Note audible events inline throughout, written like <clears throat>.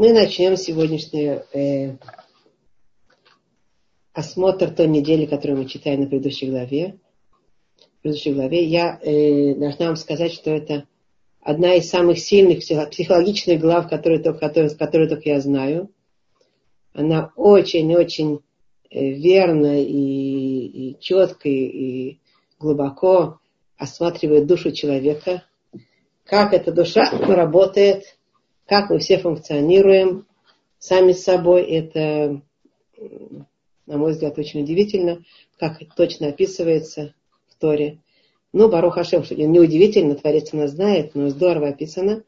Мы начнем сегодняшний э, осмотр той недели, которую мы читаем на предыдущей главе. В предыдущей главе я э, должна вам сказать, что это одна из самых сильных психологичных глав, которые которые, которые только я знаю. Она очень-очень э, верно и, и четко и глубоко осматривает душу человека, как эта душа <laughs> работает – как мы все функционируем сами с собой. Это, на мой взгляд, очень удивительно, как точно описывается в Торе. Ну, Барух Хашем, что неудивительно, Творец нас знает, но здорово описано.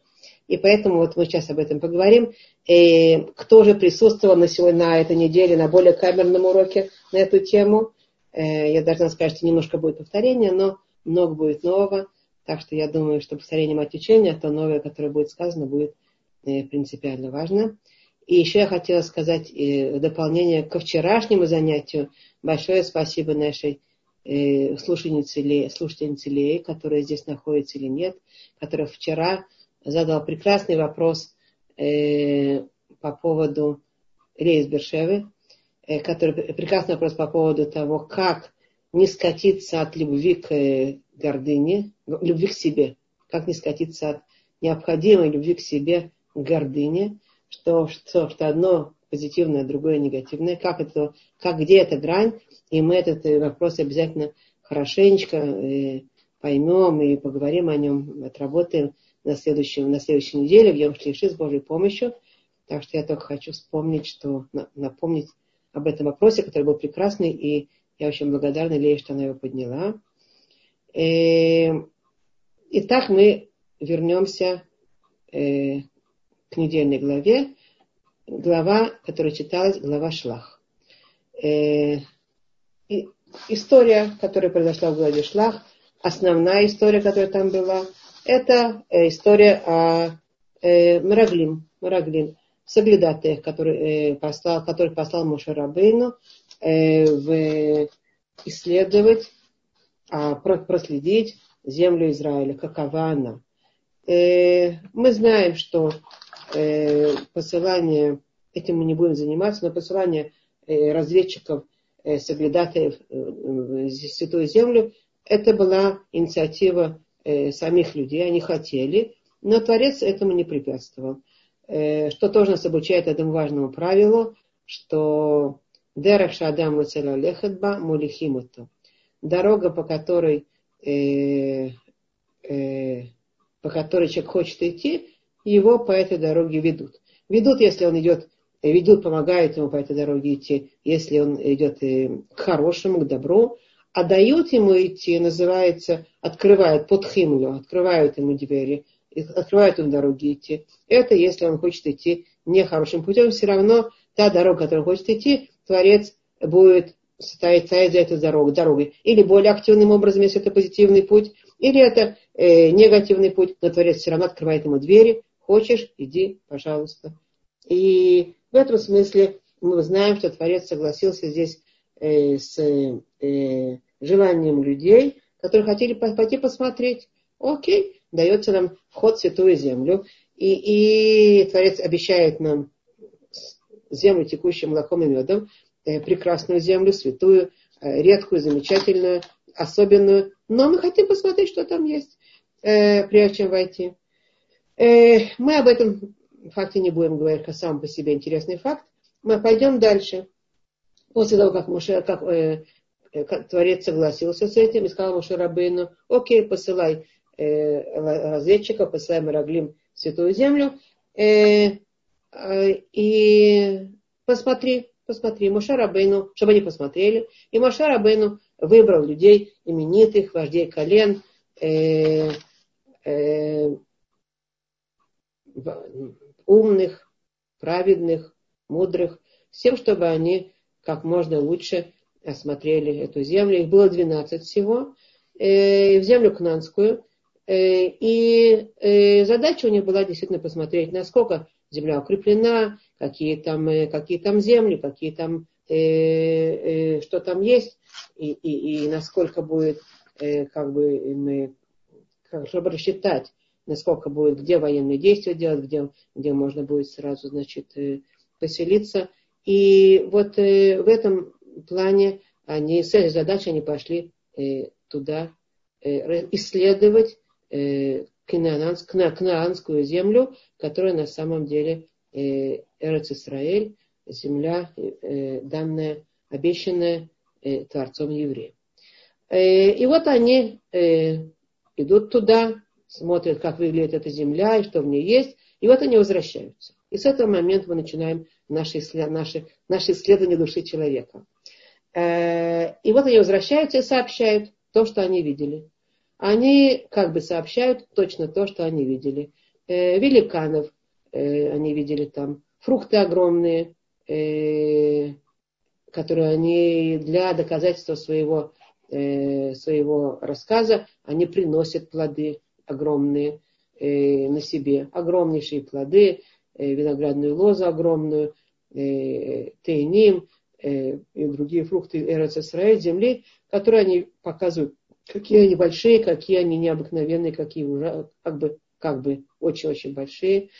И поэтому вот мы сейчас об этом поговорим. И кто же присутствовал на сегодня, на этой неделе, на более камерном уроке на эту тему? Э, я должна сказать, что немножко будет повторение, но много будет нового. Так что я думаю, что повторение мать учения, то новое, которое будет сказано, будет принципиально важно. И еще я хотела сказать э, в дополнение ко вчерашнему занятию большое спасибо нашей э, слушательнице, Ле, слушательнице Леи, которая здесь находится или нет, которая вчера задала прекрасный вопрос по поводу Леи Бершевы, который прекрасный вопрос по поводу того, как не скатиться от любви к гордыне, любви к себе, как не скатиться от необходимой любви к себе гордыне, что, что, что одно позитивное, другое негативное, как это, как где эта грань, и мы этот э, вопрос обязательно хорошенечко э, поймем и поговорим о нем, отработаем на, следующем, на следующей неделе в Йом с Божьей помощью. Так что я только хочу вспомнить, что напомнить об этом вопросе, который был прекрасный, и я очень благодарна Лее, что она его подняла. Э, итак, мы вернемся к недельной главе, глава, которая читалась, глава Шлах. Э, и, история, которая произошла в главе Шлах, основная история, которая там была, это э, история о э, Мараглим, Мараглим, соглядатаях, который, э, послал, который послал Моше Рабейну э, в, исследовать, а, проследить землю Израиля, какова она. Э, мы знаем, что э, посылание, этим мы не будем заниматься, но посылание э, разведчиков, э, э, в Святую Землю, это была инициатива э, самих людей, они хотели, но Творец этому не препятствовал. Что тоже нас обучает этому важному правилу, что Дерах Шадам Лехадба Мулихимуту. Дорога, по которой, э, э, по которой человек хочет идти, его по этой дороге ведут. Ведут, если он идет, ведут, помогают ему по этой дороге идти, если он идет э, к хорошему, к добру, а дают ему идти, называется, открывают под химлю, открывают ему двери, открывают ему дороги идти. Это если он хочет идти нехорошим путем, все равно та дорога, которую хочет идти, Творец будет стоять за этой дорогой, дорогой. Или более активным образом, если это позитивный путь, или это э, негативный путь, но Творец все равно открывает ему двери, Хочешь, иди, пожалуйста. И в этом смысле мы знаем, что Творец согласился здесь э, с э, желанием людей, которые хотели пойти посмотреть. Окей, дается нам вход в святую землю. И, и Творец обещает нам землю, текущую молоком и медом, э, прекрасную землю, святую, э, редкую, замечательную, особенную. Но мы хотим посмотреть, что там есть, э, прежде чем войти. Э, мы об этом факте не будем говорить, как сам по себе интересный факт. Мы пойдем дальше. После того, как, Муше, как, э, как Творец согласился с этим и сказал Муше Рабейну, окей, посылай э, разведчика, посылай Мараглим в Святую Землю, э, э, и посмотри, посмотри, Муше Рабейну, чтобы они посмотрели. И Муше Рабейну выбрал людей именитых, вождей колен, э, э, умных, праведных, мудрых, всем, чтобы они как можно лучше осмотрели эту землю. Их было 12 всего, э, в землю Кнанскую. Э, и э, задача у них была действительно посмотреть, насколько земля укреплена, какие там, э, какие там земли, какие там, э, э, что там есть, и, и, и насколько будет, э, как бы, мы, как, чтобы рассчитать, насколько будет, где военные действия делать, где, где можно будет сразу, значит, э, поселиться. И вот э, в этом плане они, с этой задачей они пошли э, туда исследовать кнаанскую землю, которая на самом деле Эрец Исраэль, земля, данная, обещанная Творцом евреев. И вот они идут туда, смотрят, как выглядит эта земля и что в ней есть, и вот они возвращаются. И с этого момента мы начинаем наши, наши, наши исследования души человека. Э, и вот они возвращаются и сообщают то, что они видели. Они как бы сообщают точно то, что они видели. Э, великанов э, они видели там, фрукты огромные, которые они для доказательства своего своего рассказа, они приносят плоды огромные э, на себе, огромнейшие плоды, э, виноградную лозу огромную, э, тейним э, и другие фрукты Эрец земли, которые они показывают, какие они большие, какие они необыкновенные, какие уже как бы, как бы очень-очень большие.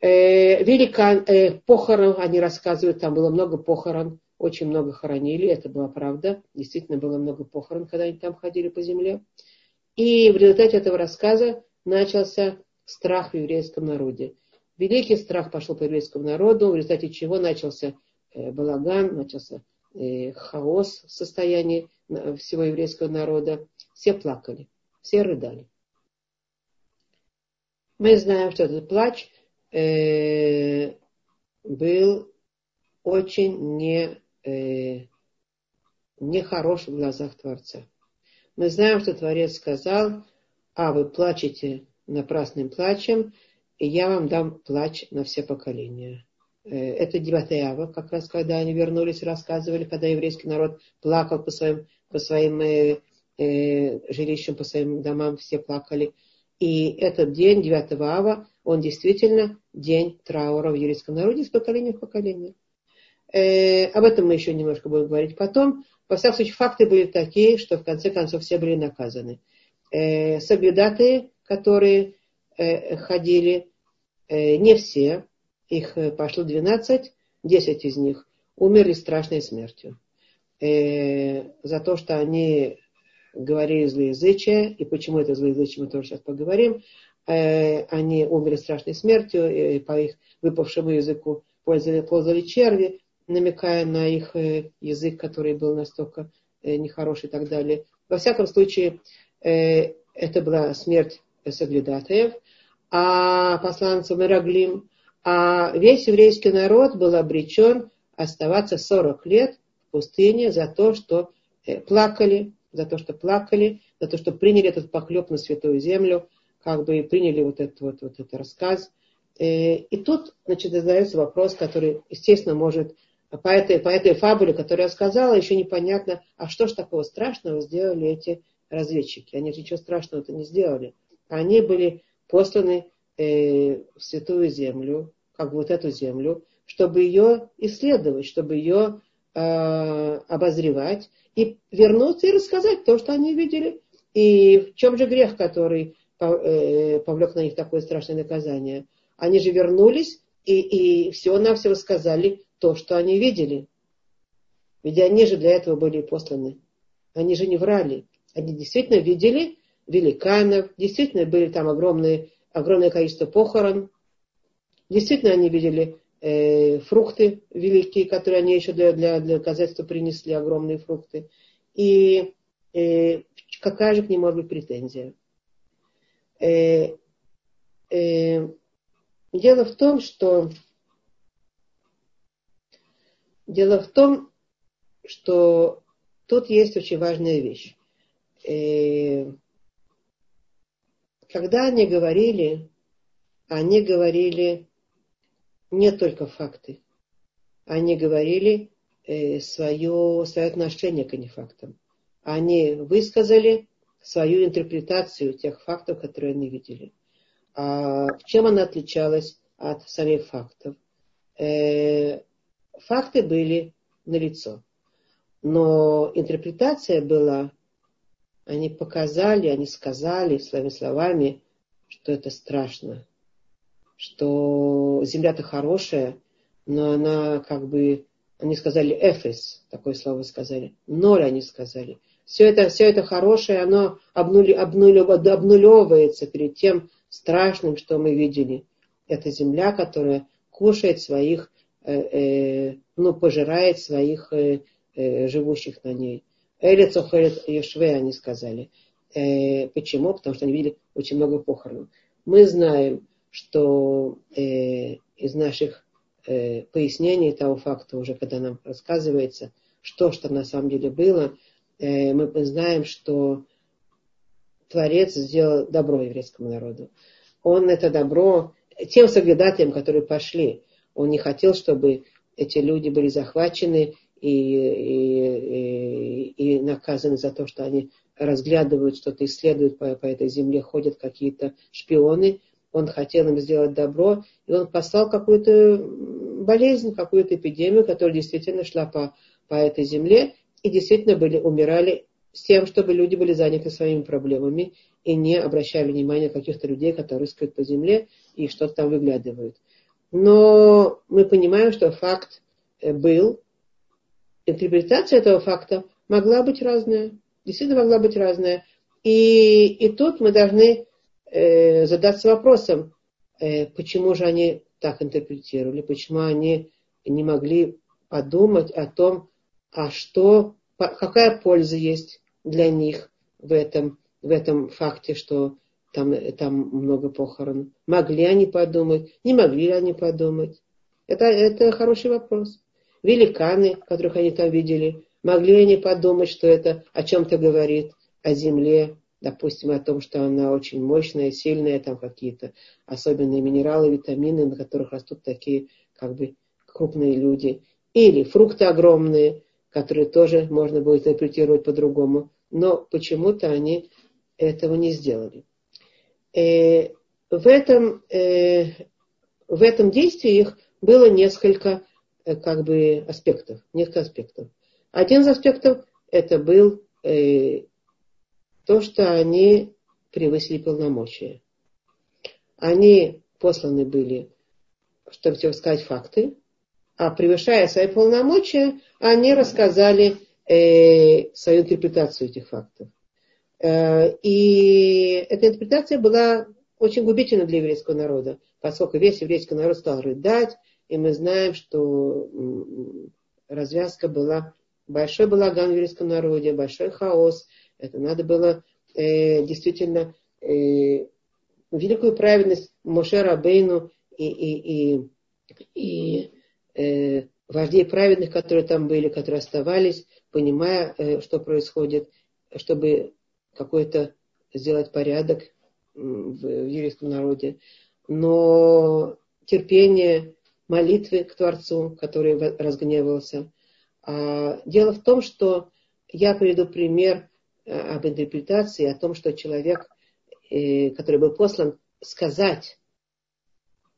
Э, великан, э, похорон, они рассказывают, там было много похорон, очень много хоронили, это была правда. Действительно было много похорон, когда они там ходили по земле. И в результате этого рассказа начался страх в еврейском народе. Великий страх пошел по еврейскому народу, в результате чего начался э, балаган, начался э, хаос в состоянии всего еврейского народа. Все плакали, все рыдали. Мы знаем, что этот плач э, был очень не э, нехорош в глазах Творца. Мы знаем, что Творец сказал, а вы плачете напрасным плачем, и я вам дам плач на все поколения. Э, это Диватеава, как раз когда они вернулись, рассказывали, когда еврейский народ плакал по своим, по своим э, э, жилищам, по своим домам, все плакали. И этот день, 9 ава, он действительно день траура в еврейском народе с поколения в поколение. Э, об этом мы еще немножко будем говорить потом. Во всяком случае, факты были такие, что в конце концов все были наказаны. Э, соблюдатые, которые э, ходили, э, не все, их э, пошло 12, 10 из них умерли страшной смертью. Э, за то, что они говорили злоязычие, и почему это злоязычие, мы тоже сейчас поговорим, э, они умерли страшной смертью, и по их выпавшему языку пользовали, ползали черви, намекая на их э, язык, который был настолько э, нехороший и так далее. Во всяком случае, э, это была смерть соглядатаев, а посланцев Ираглим, а весь еврейский народ был обречен оставаться 40 лет в пустыне за то, что плакали, за то, что плакали, за то, что приняли этот поклеп на святую землю, как бы приняли вот этот, вот, вот этот рассказ. И тут, значит, задается вопрос, который, естественно, может по этой, по этой фабуле, которую я сказала, еще непонятно, а что ж такого страшного сделали эти разведчики. Они же ничего страшного-то не сделали. Они были посланы э, в святую землю, как бы вот эту землю, чтобы ее исследовать, чтобы ее э, обозревать и вернуться и рассказать то, что они видели. И в чем же грех, который э, повлек на них такое страшное наказание? Они же вернулись и, и все-навсего сказали то, что они видели. Ведь они же для этого были посланы. Они же не врали. Они действительно видели великанов, действительно были там огромные, огромное количество похорон. Действительно они видели э, фрукты великие, которые они еще для, для, для доказательства принесли, огромные фрукты. И э, какая же к ним может быть претензия? Э, э, дело в том, что Дело в том, что тут есть очень важная вещь. Э, когда они говорили, они говорили не только факты, они говорили э, свое, свое отношение к фактам. Они высказали свою интерпретацию тех фактов, которые они видели. А чем она отличалась от самих фактов? Э, факты были налицо. Но интерпретация была, они показали, они сказали своими словами что это страшно, что земля-то хорошая, но она как бы, они сказали эфес, такое слово сказали, ноль они сказали. Все это, все это хорошее, оно обнули, обнули, обнулевывается перед тем страшным, что мы видели. Это земля, которая кушает своих, ну, пожирает своих э, э, живущих на ней. Элец охелет Ешве, они сказали. Э, почему? Потому что они видели очень много похорон. Мы знаем, что э, из наших э, пояснений того факта, уже когда нам рассказывается, что что на самом деле было, э, мы знаем, что Творец сделал добро еврейскому народу. Он это добро тем соглядатаем, которые пошли, он не хотел, чтобы эти люди были захвачены и, и, и, и наказаны за то, что они разглядывают что-то, исследуют по, по этой земле, ходят какие-то шпионы. Он хотел им сделать добро, и он послал какую-то болезнь, какую-то эпидемию, которая действительно шла по, по этой земле, и действительно были, умирали с тем, чтобы люди были заняты своими проблемами и не обращали внимания каких-то людей, которые скрыт по земле и что-то там выглядывают. Но мы понимаем, что факт э, был, интерпретация этого факта могла быть разная, действительно могла быть разная. И, и тут мы должны э, задаться вопросом, э, почему же они так интерпретировали, почему они не могли подумать о том, а что, какая польза есть для них в этом, в этом факте, что там, там много похорон. Могли они подумать, не могли они подумать. Это, это хороший вопрос. Великаны, которых они там видели, могли они подумать, что это о чем-то говорит, о земле, допустим, о том, что она очень мощная, сильная, там какие-то особенные минералы, витамины, на которых растут такие как бы крупные люди. Или фрукты огромные, которые тоже можно будет интерпретировать по-другому. Но почему-то они этого не сделали. Э, в, этом, э, в этом действии их было несколько э, как бы, аспектов. Несколько аспектов. Один из аспектов это был то, что они превысили полномочия. Они посланы были, чтобы сказать факты, а превышая свои полномочия, они рассказали э, свою интерпретацию этих фактов. Э, и эта интерпретация была очень губительна для еврейского народа, поскольку весь еврейский народ стал рыдать, и мы знаем, что развязка была, большой балаган в еврейском народе, большой хаос. Это надо было э, действительно э, великую праведность Моше Рабейну и, и, и, и э, вождей праведных, которые там были, которые оставались, понимая, э, что происходит, чтобы какой-то сделать порядок в, еврейском народе. Но терпение, молитвы к Творцу, который разгневался. А дело в том, что я приведу пример э, об интерпретации, о том, что человек, э, который был послан сказать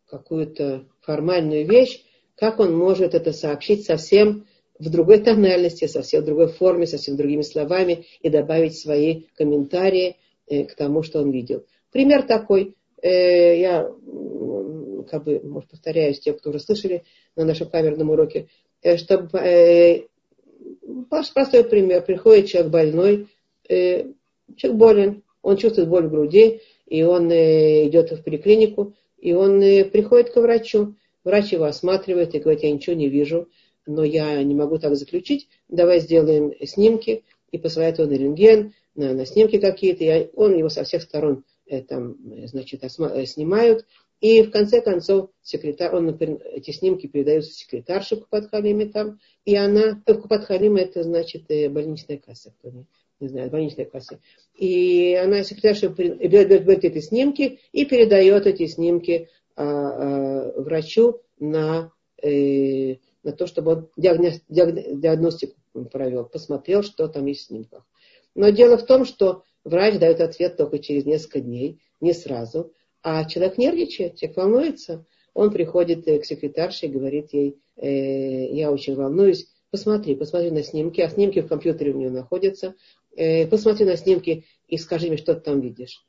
какую-то формальную вещь, как он может это сообщить совсем в другой тональности, совсем другой форме, совсем другими словами и добавить свои комментарии э, к тому, что он видел. Пример такой, э, я как бы, может, повторяюсь, те, кто уже слышали на нашем камерном уроке, э, чтобы простой пример. Приходит человек больной, человек болен, он чувствует боль в груди, и он идет в поликлинику, и он приходит к врачу. Врач его осматривает и говорит, я ничего не вижу но я не могу так заключить, давай сделаем снимки, и посылает он рентген, на, на снимки какие-то, и он его со всех сторон э, там, значит, осма, э, снимают, и в конце концов секретарь, он, например, эти снимки передаются секретарше Купатхалиме там, и она, э, Купатхалиме это значит э, больничная касса, кто не, не знает, больничная касса. И она секретарша берет, берет эти снимки и передает эти снимки а, а, врачу на э, на то, чтобы он диагностику провел, посмотрел, что там есть в снимках. Но дело в том, что врач дает ответ только через несколько дней, не сразу, а человек нервничает, человек волнуется. Он приходит к секретарше и говорит ей, э, я очень волнуюсь, посмотри, посмотри на снимки, а снимки в компьютере у нее находятся, э, посмотри на снимки и скажи мне, что ты там видишь.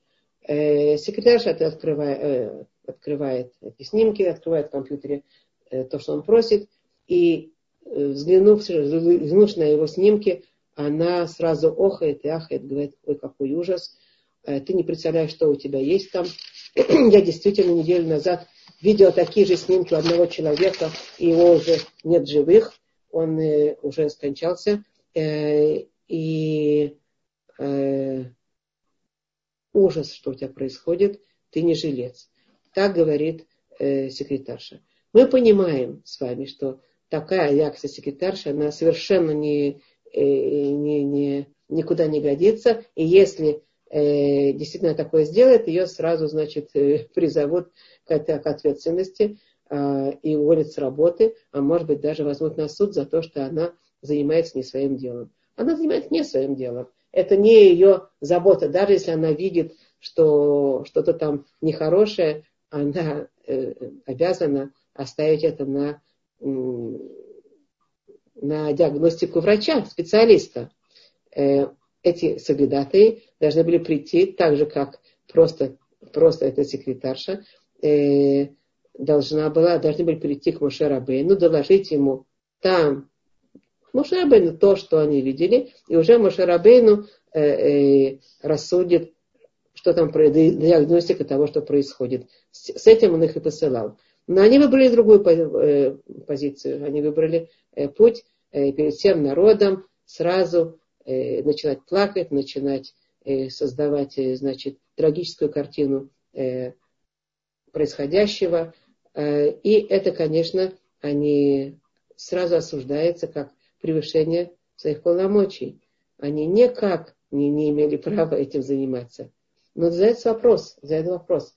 Э, секретарша открывает, э, открывает эти снимки, открывает в компьютере э, то, что он просит, и э, взглянув, взглянув на его снимки, она сразу охает и ахает, говорит, ой, какой ужас, э, ты не представляешь, что у тебя есть там. <clears throat> Я действительно неделю назад видела такие же снимки у одного человека, и его уже нет живых, он э, уже скончался, и ужас, что у тебя происходит, ты не жилец. Так говорит секретарша. Мы понимаем с вами, что такая реакция секретарши, она совершенно не, э, не, не, никуда не годится. И если э, действительно такое сделает, ее сразу, значит, э, <laughs> призовут к, к ответственности э, и уволят с работы, а может быть даже возьмут на суд за то, что она занимается не своим делом. Она занимается не своим делом. Это не ее забота. Даже если она видит, что что-то там нехорошее, она э, обязана оставить это на, на диагностику врача, специалиста. Э, эти соглядатые должны были прийти так же, как просто, просто эта секретарша, э, должна была, должны были прийти к Моше Рабейну, доложить ему там Моше Рабейну то, что они видели, и уже Моше Рабейну э, рассудит, что там диагностика того, что происходит. С этим он их и посылал. Но они выбрали другую э, позицию. Они выбрали э, путь э, перед всем народом сразу начинать плакать, начинать создавать, значит, трагическую картину происходящего. И это, конечно, они сразу осуждается как превышение своих полномочий. Они никак не, не имели права этим заниматься. Но задается вопрос, задается вопрос.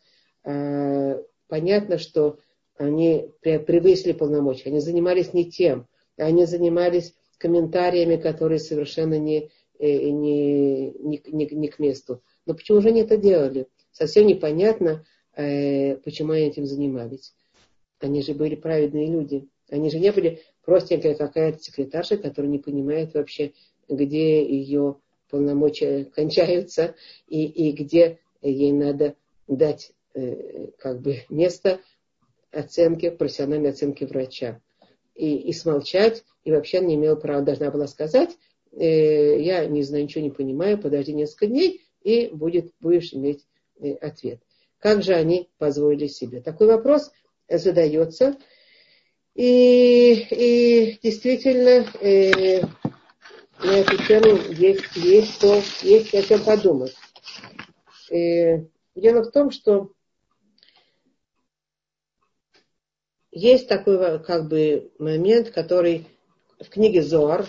Понятно, что они превысили полномочия, они занимались не тем, они занимались комментариями, которые совершенно не, э, не, не, не, не к месту. Но почему же они это делали? Совсем непонятно, э, почему они этим занимались. Они же были праведные люди. Они же не были простенькая какая-то секретарша, которая не понимает вообще, где ее полномочия кончаются и, и где ей надо дать э, как бы место оценки, профессиональной оценки врача. И, и смолчать, и вообще не имела права, должна была сказать, э, я не знаю, ничего не понимаю, подожди несколько дней, и будет, будешь иметь э, ответ. Как же они позволили себе? Такой вопрос задается. И, и действительно, э, на эту тему есть, есть, что, есть о чем подумать. Э, дело в том, что есть такой как бы момент, который в книге Зоар,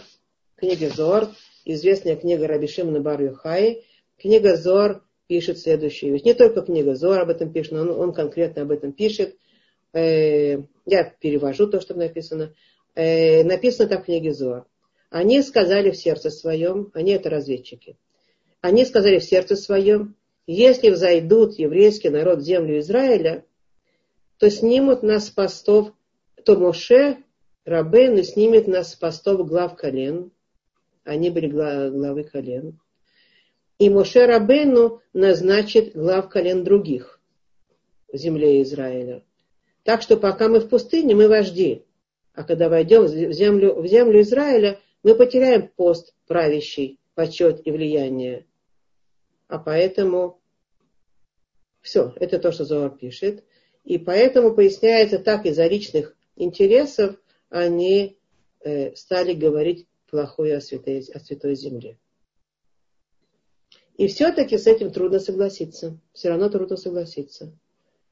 книге Зоар, известная книга Рабишима Бар Юхай, книга Зоар пишет следующую вещь. Не только книга Зоар об этом пишет, но он, он конкретно об этом пишет. Э, я перевожу то, что написано, э, написано так в книге Зоа. Они сказали в сердце своем, они это разведчики, они сказали в сердце своем, если взойдут еврейский народ в землю Израиля, то снимут нас с постов, то Моше, Рабейну снимет нас с постов глав колен, они были главы колен, и Моше Рабейну назначит глав колен других в земле Израиля. Так что пока мы в пустыне, мы вожди. А когда войдем в землю, в землю Израиля, мы потеряем пост правящий, почет и влияние. А поэтому все, это то, что Зоар пишет. И поэтому поясняется так из-за личных интересов они э, стали говорить плохое о святой, о святой земле. И все-таки с этим трудно согласиться. Все равно трудно согласиться.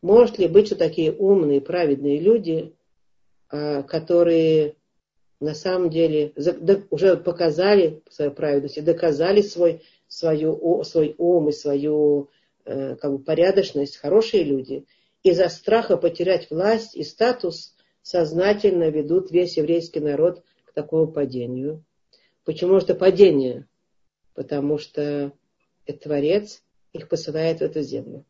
Может ли быть, что такие умные, праведные люди, а, которые на самом деле уже показали свою праведность и доказали свой, свою, свой ум и свою э, как бы, порядочность, хорошие люди, из-за страха потерять власть и статус сознательно ведут весь еврейский народ к такому падению. Почему это падение? Потому что Творец их посылает в эту землю.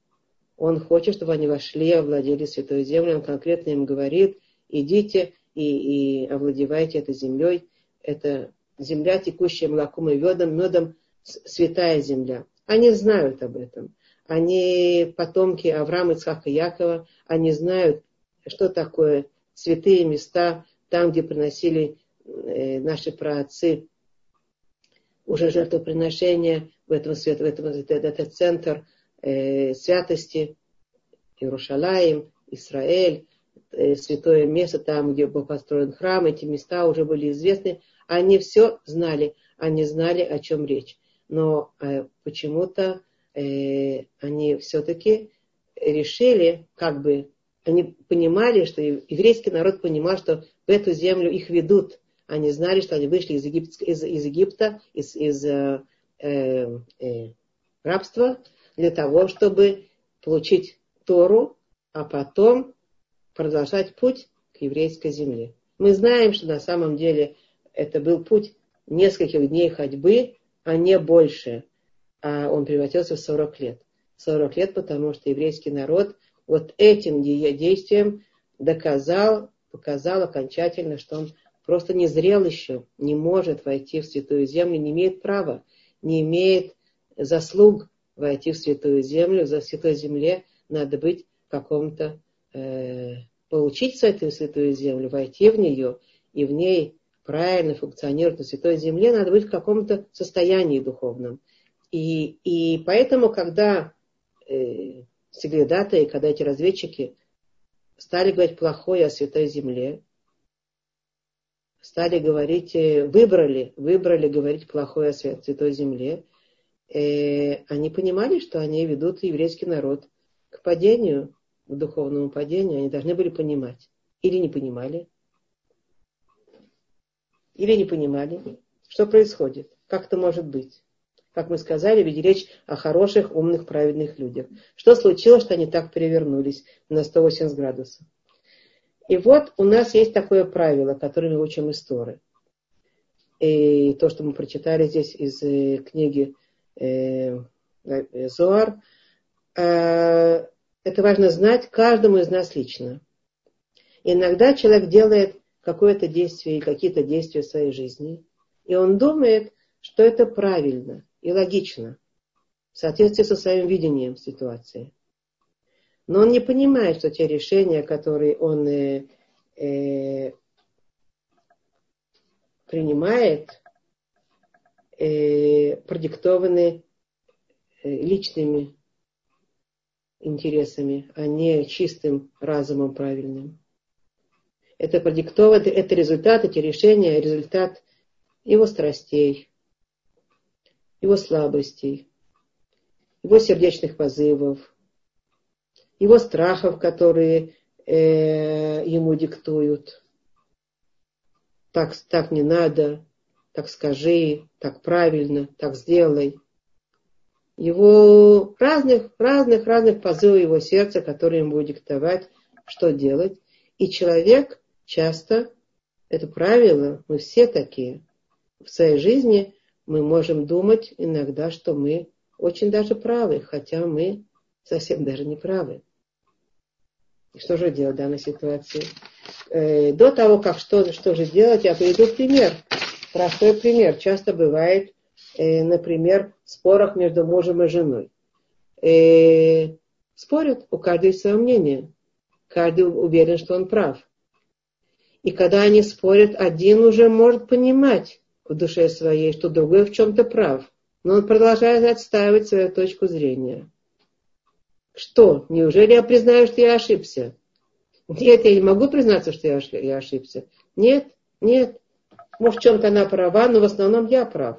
Он хочет, чтобы они вошли, овладели святой землей. Он конкретно им говорит, идите и, и овладевайте этой землей. Это земля, текущая молоком и медом, медом святая земля. Они знают об этом. Они потомки Авраама, Ицхака и Якова, они знают, что такое святые места, там, где приносили э, наши праотцы уже жертвоприношения, в этом свет, в этом это, центр э, святости, Иерушалаем, Израиль, э, святое место, там, где был построен храм, эти места уже были известны. Они все знали, они знали, о чем речь. Но э, почему-то э, они все-таки решили, как бы, они понимали, что еврейский народ понимал, что в эту землю их ведут. Они знали, что они вышли из, Египта, из, из, Египта, из, из э, э, э, рабства для того, чтобы получить Тору, а потом продолжать путь к еврейской земле. Мы знаем, что на самом деле это был путь нескольких дней ходьбы, а не больше. А он превратился в 40 лет. 40 лет, потому что еврейский народ вот этим действием доказал, показал окончательно, что он просто не зрел еще, не может войти в святую землю, не имеет права, не имеет заслуг войти в святую землю. За святой земле надо быть каком-то, э, получить эту святую землю, войти в нее и в ней правильно функционировать на святой земле, надо быть в каком-то состоянии духовном. И, и поэтому, когда э, и когда эти разведчики стали говорить плохое о святой земле, стали говорить, э, выбрали, выбрали говорить плохое о святой земле, э, они понимали, что они ведут еврейский народ к падению, к духовному падению. Они должны были понимать. Или не понимали. Или не понимали, что происходит, как это может быть. Как мы сказали, ведь речь о хороших, умных, праведных людях. Что случилось, что они так перевернулись на 180 градусов? И вот у нас есть такое правило, которое мы учим из Торы. И то, что мы прочитали здесь из э, книги э, э, Зоар, это важно знать каждому из нас лично. Иногда человек делает какое-то действие и какие-то действия в своей жизни, и он думает, что это правильно и логично, в соответствии со своим видением ситуации. Но он не понимает, что те решения, которые он э, э, принимает, э, продиктованы э, личными интересами, а не чистым разумом правильным. Это продиктовано, это результат, эти решения, результат его страстей, его слабостей, его сердечных позывов, его страхов, которые э, ему диктуют. Так, так не надо, так скажи, так правильно, так сделай. Его разных, разных, разных позывов его сердца, которые ему будут диктовать, что делать. И человек часто, это правило, мы все такие, в своей жизни мы можем думать иногда, что мы очень даже правы, хотя мы совсем даже не правы. И что же делать в данной ситуации? Э, до того, как что, что же делать, я приведу пример. Простой пример. Часто бывает, э, например, в спорах между мужем и женой. Э, спорят, у каждого есть свое мнение. Каждый уверен, что он прав. И когда они спорят, один уже может понимать в душе своей, что другой в чем-то прав. Но он продолжает отстаивать свою точку зрения. Что? Неужели я признаю, что я ошибся? Нет, я не могу признаться, что я ошибся. Нет, нет. Может, в чем-то она права, но в основном я прав.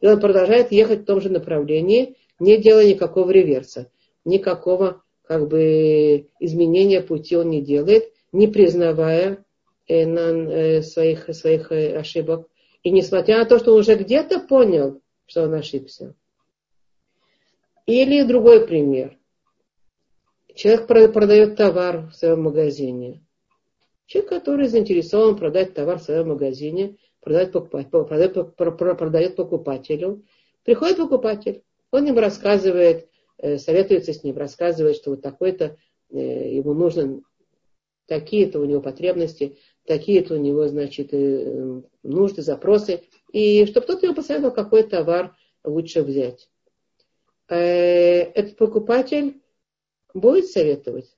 И он продолжает ехать в том же направлении, не делая никакого реверса. Никакого как бы изменения пути он не делает, не признавая э, э, своих, своих э, ошибок. И несмотря на то, что он уже где-то понял, что он ошибся. Или другой пример. Человек продает товар в своем магазине. Человек, который заинтересован продать товар в своем магазине, продает, продает, продает покупателю. Приходит покупатель, он ему рассказывает, э, советуется с ним, рассказывает, что вот такой-то э, ему нужно, такие-то у него потребности, такие-то у него, значит, э, нужды, запросы, и чтобы кто-то ему посоветовал, какой товар лучше взять. этот покупатель будет советовать.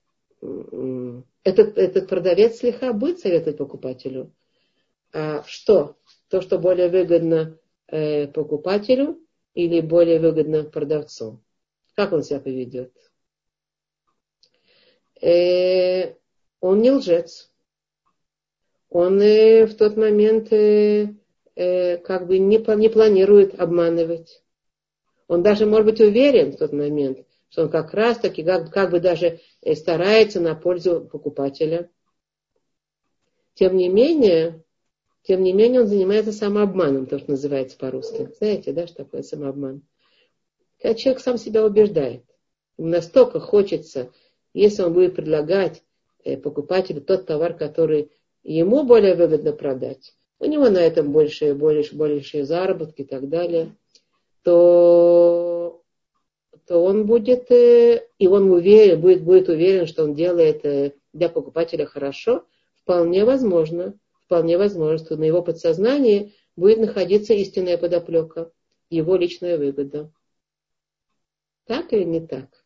Этот, этот продавец слегка будет советовать покупателю. А что? То, что более выгодно э, покупателю или более выгодно продавцу. Как он себя поведет? Э, он не лжец. Он в тот момент э, э, как бы не, планирует обманывать. Он даже может быть уверен в тот момент, что он как раз таки как, как бы даже э, старается на пользу покупателя. Тем не менее, тем не менее, он занимается самообманом, то, что называется по-русски. Знаете, да, что такое самообман? Когда человек сам себя убеждает. Ему настолько хочется, если он будет предлагать покупателю тот товар, который ему более выгодно продать, у него на этом больше, больше, большие заработки и так далее, то, то он будет, э, и он уверен, будет, будет уверен, что он делает э, для покупателя хорошо, вполне возможно, вполне возможно, что на его подсознании будет находиться истинная подоплека, его личная выгода. Так или не так?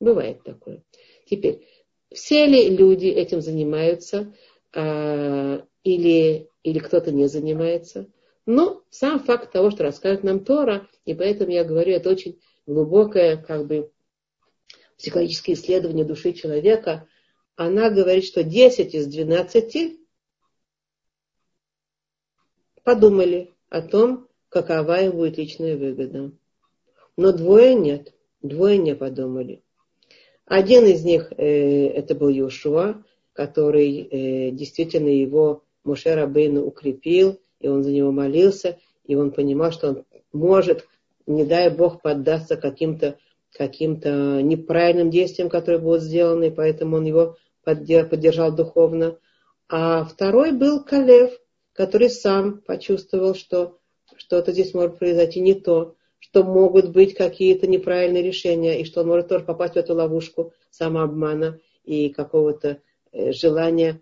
Бывает такое. Теперь, все ли люди этим занимаются, а, или, или кто-то не занимается? Но сам факт того, что рассказывает нам Тора, и поэтому я говорю, это очень глубокое, как бы, психологическое исследование души человека, она говорит, что 10 из 12 подумали о том, какова им будет личная выгода. Но двое нет, двое не подумали. Один из них э, это был Йошуа, который э, действительно его Муше Рабейну укрепил, и он за него молился, и он понимал, что он может, не дай Бог, поддаться каким-то каким-то неправильным действиям, которые будут сделаны, и поэтому он его поддержал духовно. А второй был Калев, который сам почувствовал, что что-то здесь может произойти не то, что могут быть какие-то неправильные решения, и что он может тоже попасть в эту ловушку самообмана и какого-то э, желания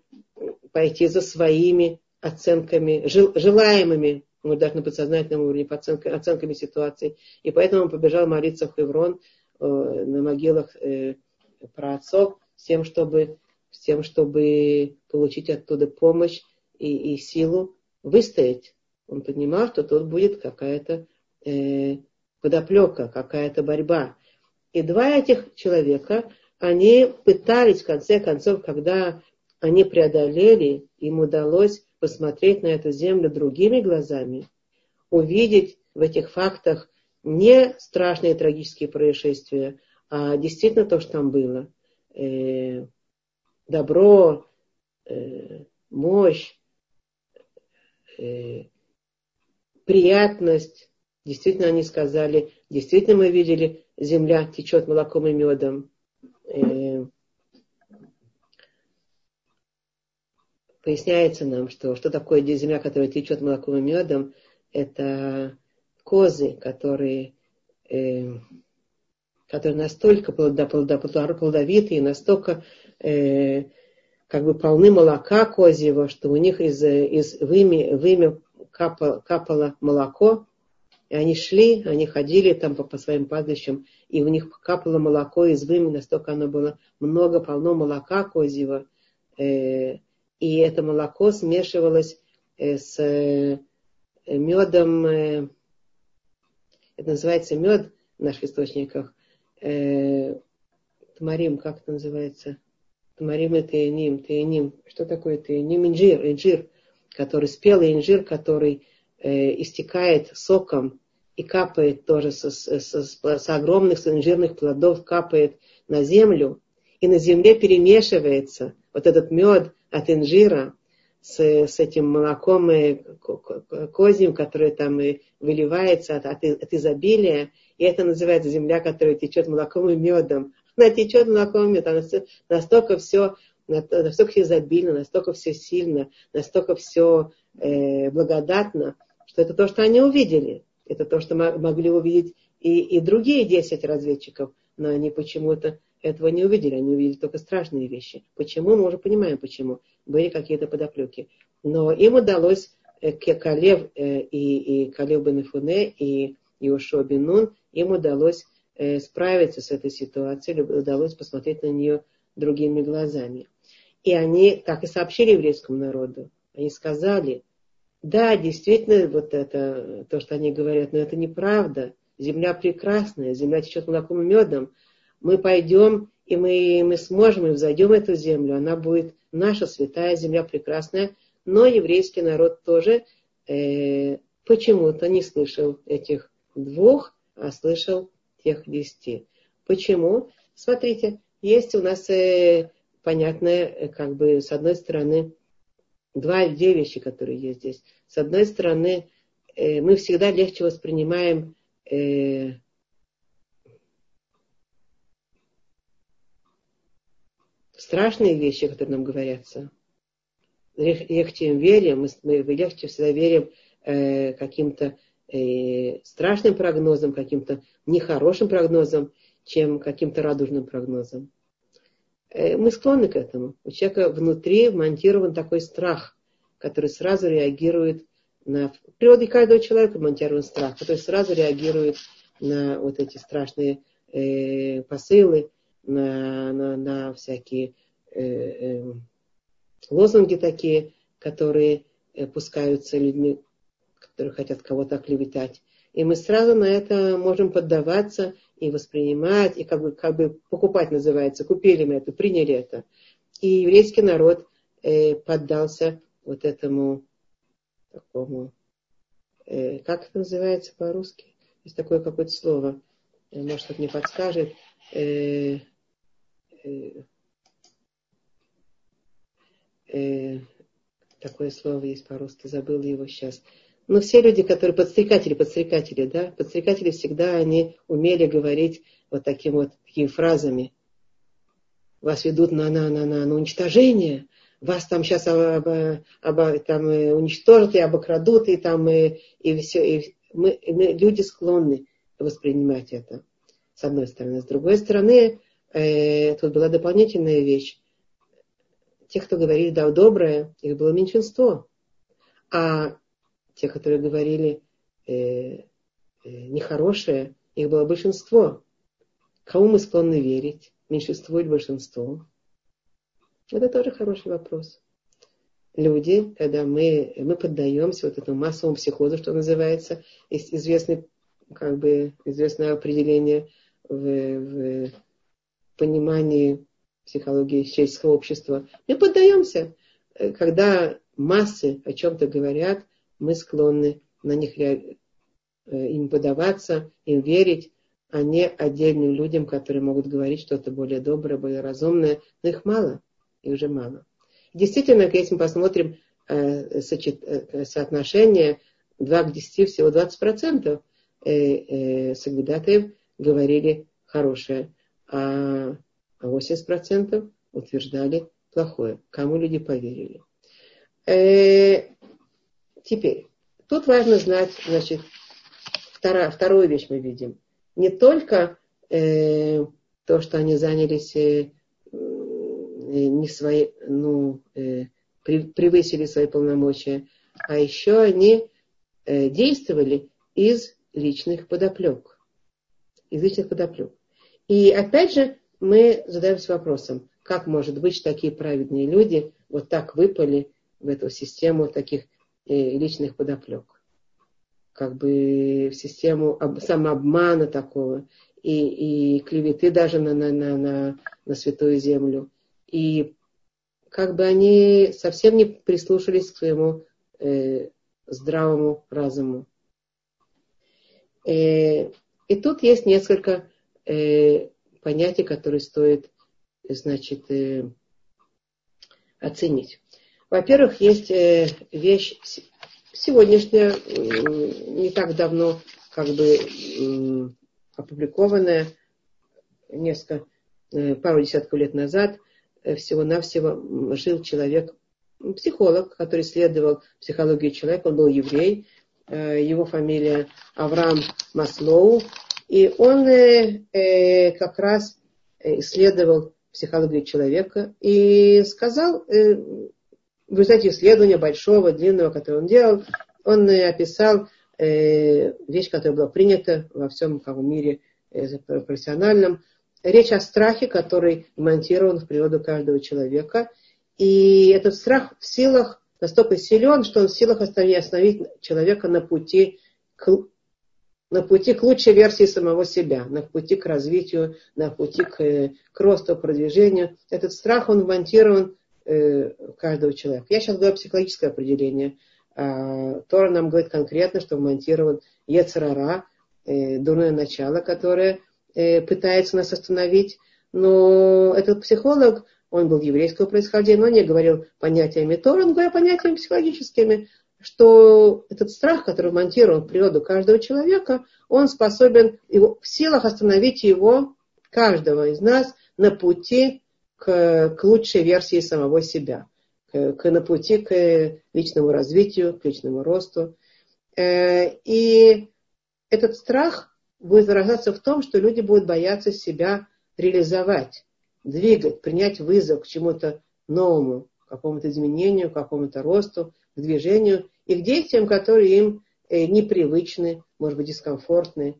пойти за своими оценками, желаемыми, ну, даже на подсознательном уровне, по оценками, оценками ситуации. И поэтому он побежал молиться в Хеврон э, на могилах э, праотцов, с тем, чтобы, с тем, чтобы получить оттуда помощь и, и силу выстоять. Он понимал, что тут будет какая-то э, подоплека, какая-то борьба. И два этих человека, они пытались, в конце концов, когда они преодолели, им удалось посмотреть на эту землю другими глазами, увидеть в этих фактах не страшные трагические происшествия, а действительно то, что там было. Э, добро, э, мощь, э, приятность. Действительно, они сказали, действительно мы видели, земля течет молоком и медом. Э, поясняется нам, что что такое земля, которая течет молоком и медом, это козы, которые, э, которые настолько плодовитые, настолько э, как бы полны молока козьего, что у них из, из выми, выми капало, капало молоко, и они шли, они ходили там по, по своим пастбищам, и у них капало молоко из выми, настолько оно было много, полно молока козьего, э, и это молоко смешивалось э, с э, медом, э, это называется мед в наших источниках, э, Тамарим, как это называется? Тамарим и Таяним, Таяним. Что такое Таяним? Инжир, инжир, который спелый инжир, который э, истекает соком и капает тоже со, со, со, с огромных инжирных плодов, капает на землю, и на земле перемешивается вот этот мед от инжира с, с этим молоком и козьим, которое там и выливается от, от, от изобилия, и это называется земля, которая течет молоком и медом она течет молоком мед, она настолько все, настолько изобильно, настолько все сильно, настолько все э, благодатно, что это то, что они увидели. Это то, что могли увидеть и, и другие 10 разведчиков, но они почему-то этого не увидели, они увидели только страшные вещи. Почему? Мы уже понимаем, почему. Были какие-то подоплеки. Но им удалось, э, Калев э, и, и Калев бен Фуне, и Иошуа бен Нун, им удалось э, справиться с этой ситуацией, удалось посмотреть на нее другими глазами. И они так и сообщили еврейскому народу. Они сказали, да, действительно, вот это, то, что они говорят, но это неправда. Земля прекрасная, земля течет молоком и медом. Мы пойдем, и мы, мы сможем, и взойдем эту землю. Она будет наша святая земля прекрасная. Но еврейский народ тоже э, почему-то не слышал этих двух, а слышал тех десяти. Почему? Смотрите, есть у нас э, понятное, э, как бы с одной стороны, два, две вещи, которые есть здесь. С одной стороны, э, мы всегда легче воспринимаем э, страшные вещи, которые нам говорятся. Легче им верим, мы, мы легче всегда верим э, каким-то э, страшным прогнозам, каким-то нехорошим прогнозам, чем каким-то радужным прогнозам. Э, мы склонны к этому. У человека внутри вмонтирован такой страх, который сразу реагирует на... Природе каждого человека вмонтирован страх, который сразу реагирует на вот эти страшные э, посылы, на, на, на всякие э, э, лозунги такие, которые э, пускаются людьми, которые хотят кого-то оклеветать. И мы сразу на это можем поддаваться и воспринимать, и как бы, как бы покупать называется. Купили мы это, приняли это. И еврейский народ э, поддался вот этому такому, э, как это называется по-русски? Есть такое какое-то слово, э, может, кто-то мне подскажет. Э, э, э, такое слово есть по-русски, забыла его сейчас. Но все люди, которые подстрекатели, подстрекатели, да, подстрекатели всегда они умели говорить вот таким вот такими фразами. Вас ведут на, на, на, на, на уничтожение, вас там сейчас об, об, там, э, уничтожат и обокрадут, и там и, и все. И мы, и мы, люди склонны воспринимать это, с одной стороны. С другой стороны, э, тут была дополнительная вещь. Те, кто говорили да, доброе, их было меньшинство. А те, которые говорили э, э, нехорошее, их было большинство. Кому мы склонны верить? Меньшинству или большинству? Это тоже хороший вопрос. Люди, когда мы, мы поддаемся вот этому массовому психозу, что называется, есть известный, как бы, известное определение в, в понимании психологии человеческого общества. Мы поддаемся. Когда массы о чем-то говорят, мы склонны на них э, им подаваться, им верить, а не отдельным людям, которые могут говорить что-то более доброе, более разумное. Но их мало, их уже мало. Действительно, если мы посмотрим э, э, соотношение 2 к 10, всего 20% э, говорили хорошее, а 80% утверждали плохое. Кому люди поверили? Теперь, тут важно знать, значит, вторая, вторую вещь мы видим. Не только э, то, что они занялись э, не свои, ну, э, превысили свои полномочия, а еще они э, действовали из личных подоплек. Из личных подоплек. И опять же, мы задаемся вопросом, как может быть, что такие праведные люди вот так выпали в эту систему таких личных подоплек. Как бы в систему самообмана такого и, и клеветы даже на, на, на, на, на святую землю. И как бы они совсем не прислушались к своему э, здравому разуму. Э, и тут есть несколько э, понятий, которые стоит, значит, э, оценить. Во-первых, есть э, вещь сегодняшняя, не так давно как бы опубликованная, несколько, э, пару десятков лет назад, э, всего-навсего жил человек, психолог, который исследовал психологию человека, он был еврей, его фамилия Авраам Маслоу, и он как раз исследовал психологию человека и сказал, в результате исследования большого, длинного, которое он делал, он описал э, вещь, которая была принята во всем мире профессиональном. Речь о страхе, который монтирован в природу каждого человека. И этот страх в силах настолько силен, что он в силах остановить человека на пути к, на пути к лучшей версии самого себя, на пути к развитию, на пути к, к росту, продвижению. Этот страх, он вмонтирован э, каждого человека. Я сейчас говорю психологическое определение. А, Тора нам говорит конкретно, что вмонтирован Ецарара, э, дурное начало, которое э, пытается нас остановить. Но этот психолог, он был еврейского происхождения, но не говорил понятиями Тора, он говорил понятиями психологическими, что этот страх, который монтирован в природу каждого человека, он способен его, в силах остановить его, каждого из нас, на пути к, к лучшей версии самого себя, к, к, на пути к личному развитию, к личному росту. Э, и этот страх будет выражаться в том, что люди будут бояться себя реализовать, двигать, принять вызов к чему-то новому, какому-то изменению, какому-то росту, к движению и к действиям, которые им э, непривычны, может быть, дискомфортны.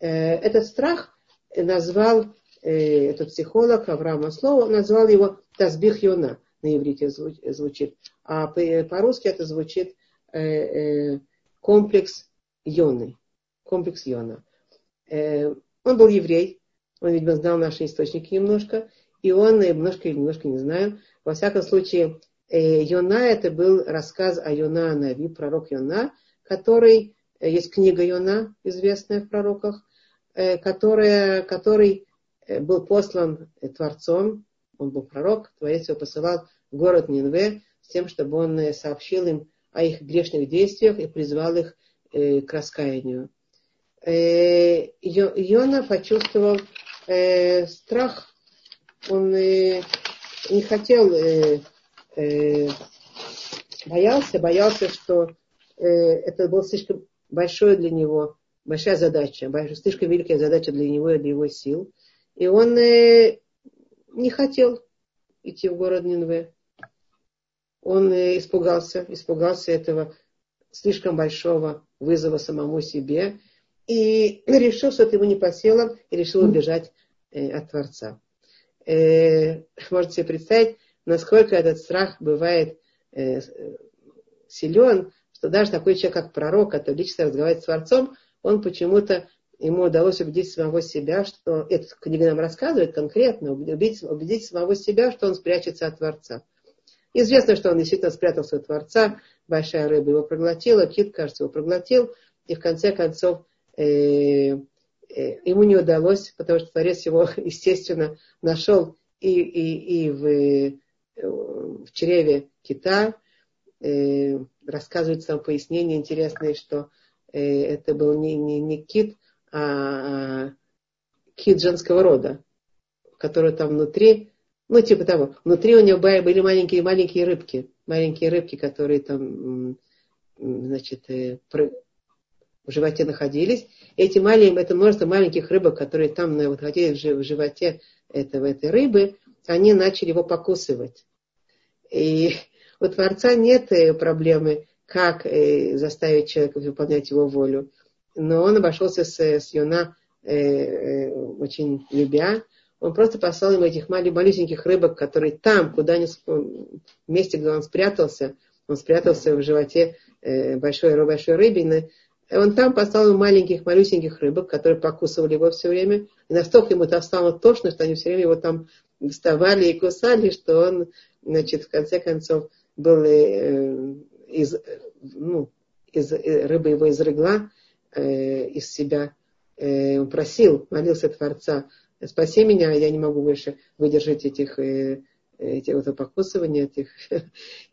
Э, этот страх назвал этот психолог Авраам Маслоу, назвал его Тазбих Йона, на иврите звучит, а по-русски это звучит комплекс Йоны. Комплекс Йона. Э, он был еврей, он, видимо, знал наши источники немножко, и он немножко или немножко не знаю. Во всяком случае, э, Йона это был рассказ о Йона Нави, пророк Йона, который, э, есть книга Йона, известная в пророках, которая, который был послан Творцом, он был пророк, Творец его посылал в город Нинве с тем, чтобы он сообщил им о их грешных действиях и призвал их к раскаянию. Э, Йона почувствовал э, страх. Он э, не хотел, боялся, боялся, что это было слишком большое для него, большая задача, слишком великая задача для него и для его сил. И он не хотел идти в город Нинве. Он испугался, испугался этого слишком большого вызова самому себе и <clears throat> решил, что это ему не по силам, и решил убежать э, от Творца. Э, можете себе представить, насколько этот страх бывает э, силен, что даже такой человек, как пророк, который лично разговаривает с Творцом, он почему-то ему удалось убедить самого себя, что эта книга нам рассказывает конкретно, убедить, убедить самого себя, что он спрячется от Творца. Известно, что он действительно спрятался от Творца, большая рыба его проглотила, кит, кажется, его проглотил, и в конце концов Э, э, ему не удалось, потому что Творец его, <laughs> естественно, нашел и, и, и в, э, в чреве кита. Рассказывается там пояснение интересное, что это был не, не, не кит, а кит женского рода, который там внутри, ну, типа того, внутри у него были маленькие-маленькие рыбки, маленькие рыбки, которые там, значит, в животе находились. Эти маленькие, это множество маленьких рыбок, которые там находились в животе этого, этой рыбы, они начали его покусывать. И у Творца нет э, проблемы, как э, заставить человека выполнять его волю. Но он обошелся с, с Йона э, очень любя. Он просто послал ему этих маленьких рыбок, которые там, куда они, в месте, где он спрятался, он спрятался в животе большой, большой рыбины, он там поставил маленьких, малюсеньких рыбок, которые покусывали его все время. И настолько ему это стало тошно, что они все время его там доставали и кусали, что он, значит, в конце концов, был э, из, ну, из, э, рыба его изрыгла э, из себя. Э, просил, молился Творца, спаси меня, я не могу больше выдержать этих э, эти вот покусывания этих. <laughs>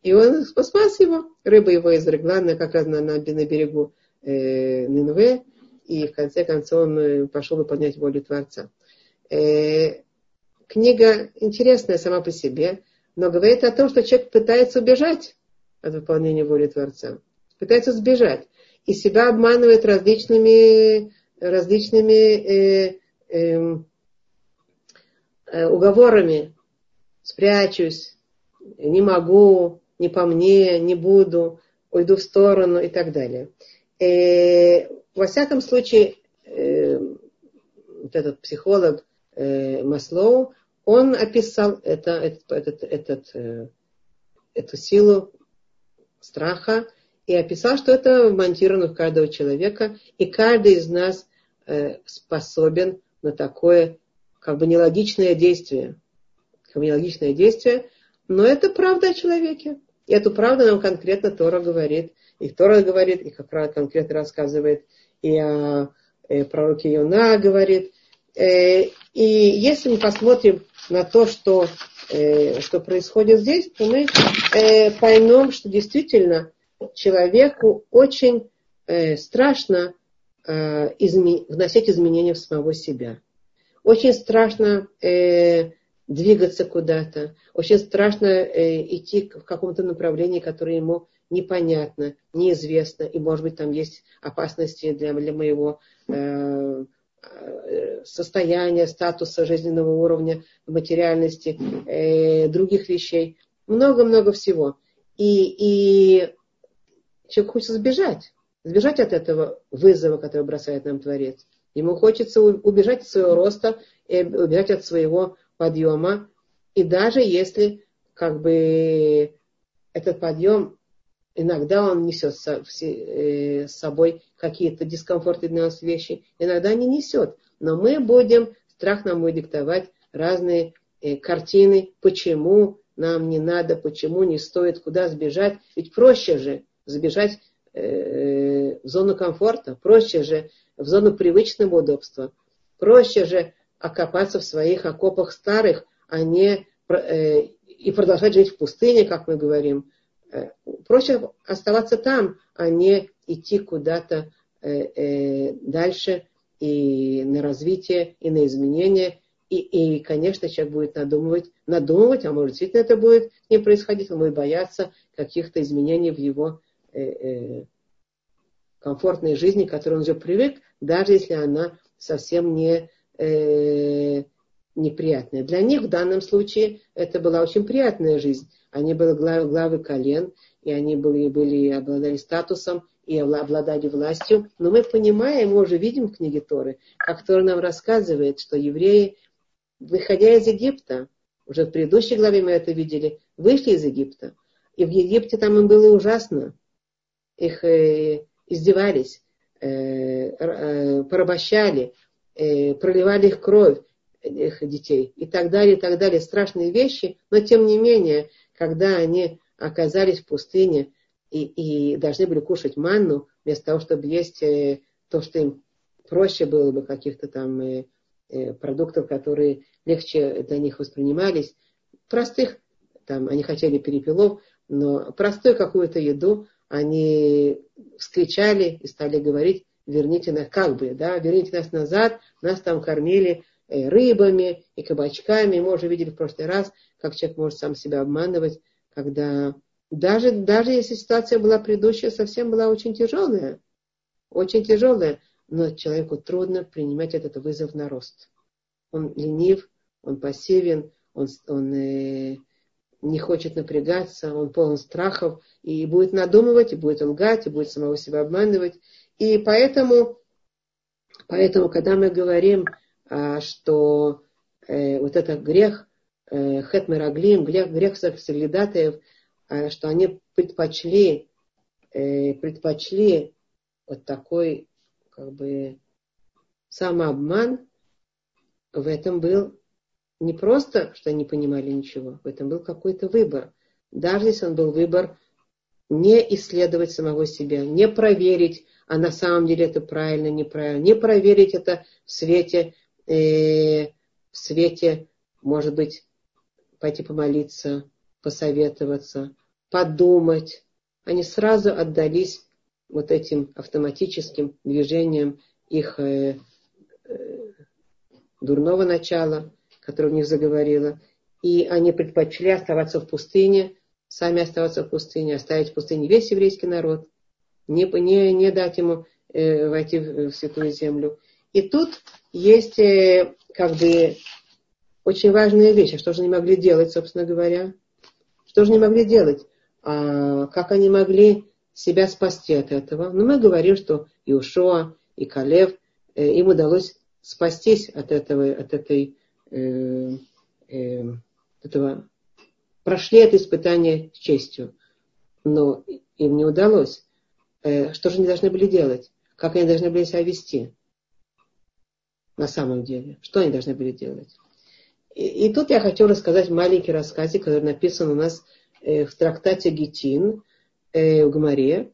И он спас его. Рыба его изрыгла на, как раз на, на, на берегу э, Нинве, и в конце концов он э, пошел выполнять волю Творца. Э, книга интересная сама по себе, но говорит о том, что человек пытается убежать от выполнения воли Творца. Пытается сбежать. И себя обманывает различными, различными э, э, э, уговорами. Спрячусь, не могу, не по мне, не буду, уйду в сторону и так далее. Э, во всяком случае, э, вот этот психолог э, Маслоу, он описал это, этот, этот, этот, э, эту силу страха и описал, что это вмонтировано в каждого человека, и каждый из нас э, способен на такое как бы нелогичное действие. Как бы нелогичное действие, но это правда о человеке. И эту правду нам конкретно Тора говорит. И Тора говорит, и как раз конкретно рассказывает, и о э, пророке Йона говорит. Э, и если мы посмотрим на то, что, э, что происходит здесь, то мы э, поймем, что действительно человеку очень э, страшно э, изме- вносить изменения в самого себя. Очень страшно э, двигаться куда-то. Очень страшно э, идти в каком-то направлении, которое ему непонятно, неизвестно, и, может быть, там есть опасности для, для моего э, э состояния, статуса, жизненного уровня, материальности, э, других вещей. Много-много всего. И, и человек хочет сбежать, сбежать от этого вызова, который бросает нам Творец. Ему хочется убежать от своего роста, убежать от своего подъема. И даже если как бы этот подъем иногда он несет э, с собой какие-то дискомфорты для нас вещи, иногда не несет. Но мы будем, страх нам будет диктовать разные э, картины, почему нам не надо, почему не стоит, куда сбежать. Ведь проще же сбежать э, в зону комфорта, проще же в зону привычного удобства, проще же окопаться в своих окопах старых, а не э, и продолжать жить в пустыне, как мы говорим. Э, проще оставаться там, а не идти куда-то дальше и на развитие, и на изменения. И, и, конечно, человек будет надумывать, надумывать, а может действительно это будет не происходить, он будет бояться каких-то изменений в его комфортной жизни, к которой он уже привык, даже если она совсем не э, неприятная. Для них в данном случае это была очень приятная жизнь. Они были глав, главы колен, и они были, были, обладали статусом и обладали властью. Но мы понимаем, мы уже видим в книге Торы, как Тора нам рассказывает, что евреи, выходя из Египта, уже в предыдущей главе мы это видели, вышли из Египта. И в Египте там им было ужасно. Их э, издевались, э, э, порабощали, проливали их кровь, их детей и так далее, и так далее. Страшные вещи, но тем не менее, когда они оказались в пустыне и, и должны были кушать манну, вместо того, чтобы есть то, что им проще было бы, каких-то там продуктов, которые легче для них воспринимались, простых, там они хотели перепелов, но простую какую-то еду они вскричали и стали говорить, верните нас, как бы, да, верните нас назад, нас там кормили э, рыбами и кабачками. Мы уже видели в прошлый раз, как человек может сам себя обманывать, когда даже, даже если ситуация была предыдущая, совсем была очень тяжелая, очень тяжелая, но человеку трудно принимать этот вызов на рост. Он ленив, он пассивен, он, он э, не хочет напрягаться, он полон страхов, и будет надумывать, и будет лгать, и будет самого себя обманывать. И поэтому, поэтому когда мы говорим, а, что э, вот этот грех, э, хетмераглим, грех, грех соглядатаев, а, что они предпочли, э, предпочли вот такой как бы самообман, в этом был не просто, что они понимали ничего, в этом был какой-то выбор. Даже если он был выбор не исследовать самого себя, не проверить, а на самом деле это правильно, неправильно, не проверить это в свете, э, в свете, может быть, пойти помолиться, посоветоваться, подумать. Они сразу отдались вот этим автоматическим движением их э, э, дурного начала, которое в них заговорило. И они предпочли оставаться в пустыне, сами оставаться в пустыне, оставить в пустыне весь еврейский народ, не, не, не дать ему э, войти в, в святую землю. И тут есть э, как бы очень важная вещь. А что же они могли делать, собственно говоря? Что же они могли делать? А, как они могли себя спасти от этого? Ну, мы говорим, что и Ушоа, и Калев, э, им удалось спастись от этого, от этой, э, э, этого, прошли это испытание с честью. Но им не удалось. Э, что же они должны были делать? Как они должны были себя вести? На самом деле. Что они должны были делать? И, и тут я хочу рассказать маленький рассказик, который написан у нас э, в трактате Гетин э, в Гмаре,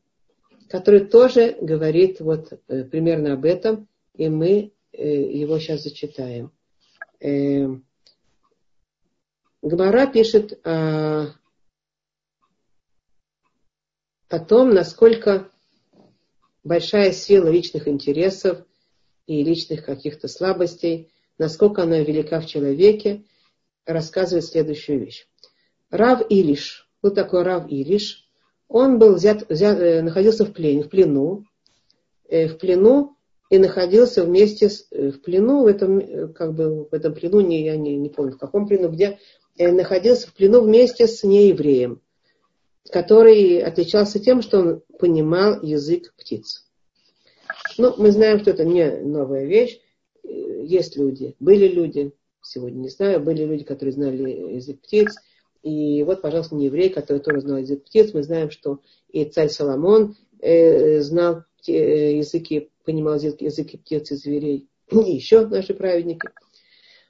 который тоже говорит вот э, примерно об этом, и мы э, его сейчас зачитаем. Э, Гмара пишет о, о том, насколько большая сила личных интересов и личных каких-то слабостей насколько она велика в человеке, рассказывает следующую вещь. Рав Илиш, был такой Рав Илиш, он был взят, взят, э, находился в плене, в плену, э, в плену и находился вместе с, э, в плену, в этом, как бы, в этом плену, не, я не, не помню в каком плену, где находился в плену вместе с неевреем, который отличался тем, что он понимал язык птиц. Ну, мы знаем, что это не новая вещь есть люди, были люди, сегодня не знаю, были люди, которые знали язык птиц. И вот, пожалуйста, не еврей, который тоже знал язык птиц. Мы знаем, что и царь Соломон э, знал э, языки, понимал языки птиц и зверей. <clears throat> И еще наши праведники.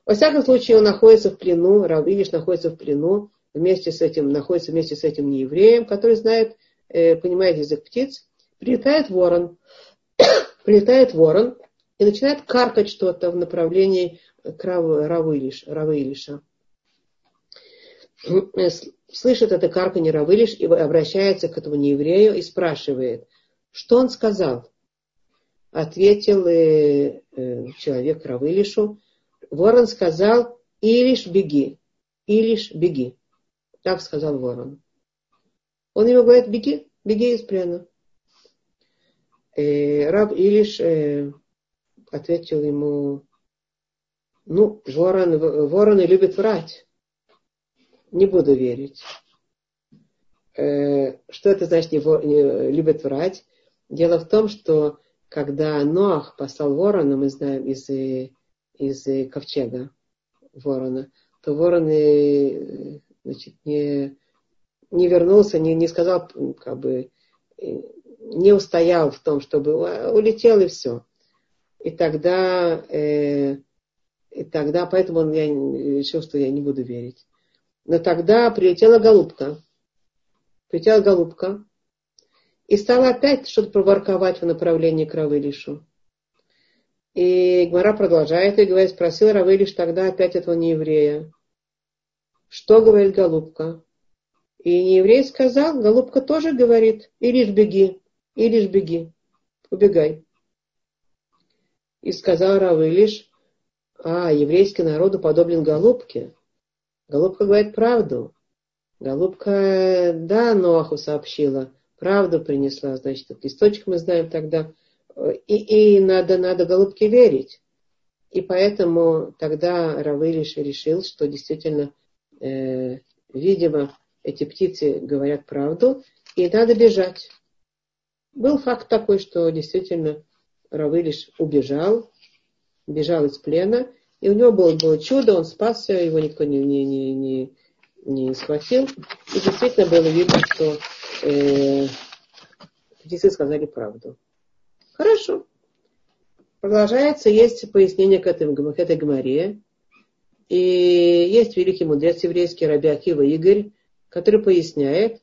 Во всяком случае, он находится в плену, Равилиш находится в плену, вместе с этим, находится вместе с этим неевреем, который знает, э, понимает язык птиц. Прилетает ворон, <clears throat> прилетает ворон, и начинает каркать что-то в направлении Равылиш, Равылиша. Э, слышит это карканье Равылиш и обращается к этому нееврею и спрашивает, что он сказал. Ответил э, человек Равылишу, ворон сказал, Илиш беги, Илиш беги. Так сказал ворон. Он ему говорит, беги, беги из плена. Э, раб Илиш э, ответил ему, ну, ворон, вороны любят врать. Не буду верить. Э, что это значит, не, не любят врать? Дело в том, что когда Ноах послал ворона, мы знаем из, из ковчега ворона, то ворон значит, не, не вернулся, не, не сказал, как бы, не устоял в том, чтобы улетел и все. И тогда, э, и тогда, поэтому я решил, что я не буду верить. Но тогда прилетела голубка. Прилетела голубка. И стала опять что-то проворковать в направлении к Равылишу. И Гмара продолжает и говорит, спросил Равылиш тогда опять этого нееврея. Что говорит голубка? И нееврей сказал, голубка тоже говорит, и лишь беги, и лишь беги, убегай. И сказал Равылиш, а, еврейский народ уподоблен голубке. Голубка говорит правду. Голубка, да, Ноаху сообщила, правду принесла, значит, этот листочек мы знаем тогда. И, и надо, надо голубке верить. И поэтому тогда Равылиш решил, что действительно, э, видимо, эти птицы говорят правду, и надо бежать. Был факт такой, что действительно Равылиш убежал, бежал из плена, и у него было, было чудо, он спасся, его никто не, не, не, не, не схватил. И действительно было видно, что э, сказали правду. Хорошо. Продолжается, есть пояснение к, этой, к этой гморе. И есть великий мудрец еврейский Раби Акива Игорь, который поясняет,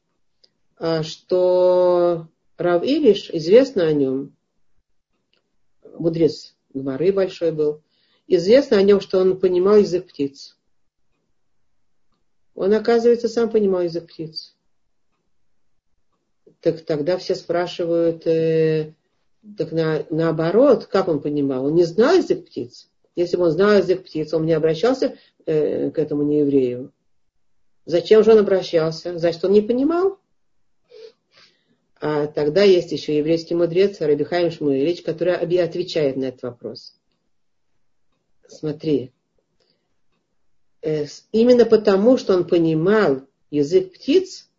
а, что Рав Илиш, известно о нем, мудрец Гмары большой был. Известно о нем, что он понимал язык птиц. Он, оказывается, сам понимал язык птиц. Так тогда все спрашивают, э, так на, наоборот, как он понимал? Он не знал язык птиц. Если бы он знал язык птиц, он не обращался э, к этому нееврею. Зачем же он обращался? Значит, он не понимал. А тогда есть еще еврейский мудрец Рабихайм Шмуэлич, который отвечает на этот вопрос. Смотри, э, именно потому, что он понимал язык птиц,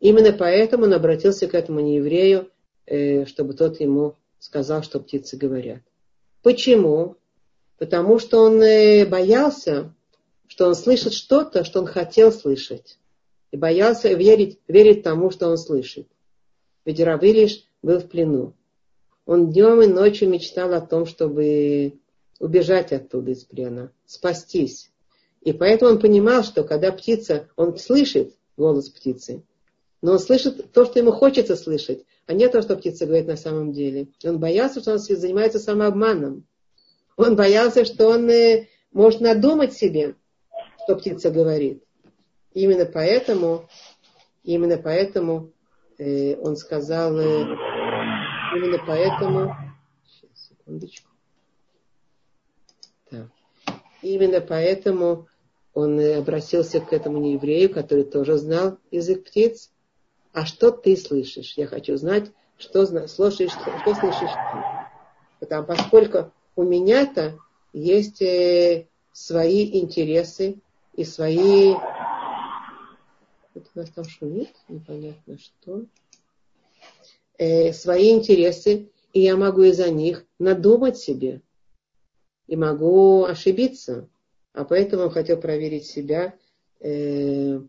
именно поэтому он обратился к этому нееврею, э, чтобы тот ему сказал, что птицы говорят. Почему? Потому что он э, боялся, что он слышит что-то, что он хотел слышать. И боялся верить, верить тому, что он слышит. Ведь Равилиш был в плену. Он днем и ночью мечтал о том, чтобы убежать оттуда из плена, спастись. И поэтому он понимал, что когда птица, он слышит голос птицы, но он слышит то, что ему хочется слышать, а не то, что птица говорит на самом деле. Он боялся, что он занимается самообманом. Он боялся, что он э, может надумать себе, что птица говорит. Именно поэтому, именно поэтому э, он сказал, э, именно поэтому, сейчас, секундочку. Да. Именно поэтому он обратился к этому нееврею, который тоже знал язык птиц. А что ты слышишь? Я хочу знать, что слушаешь, что, слышишь ты. Потому, поскольку у меня-то есть э, свои интересы и свои... Это у нас там шумит, непонятно что. Э, свои интересы, и я могу из-за них надумать себе. И могу ошибиться. А поэтому хотел проверить себя, э,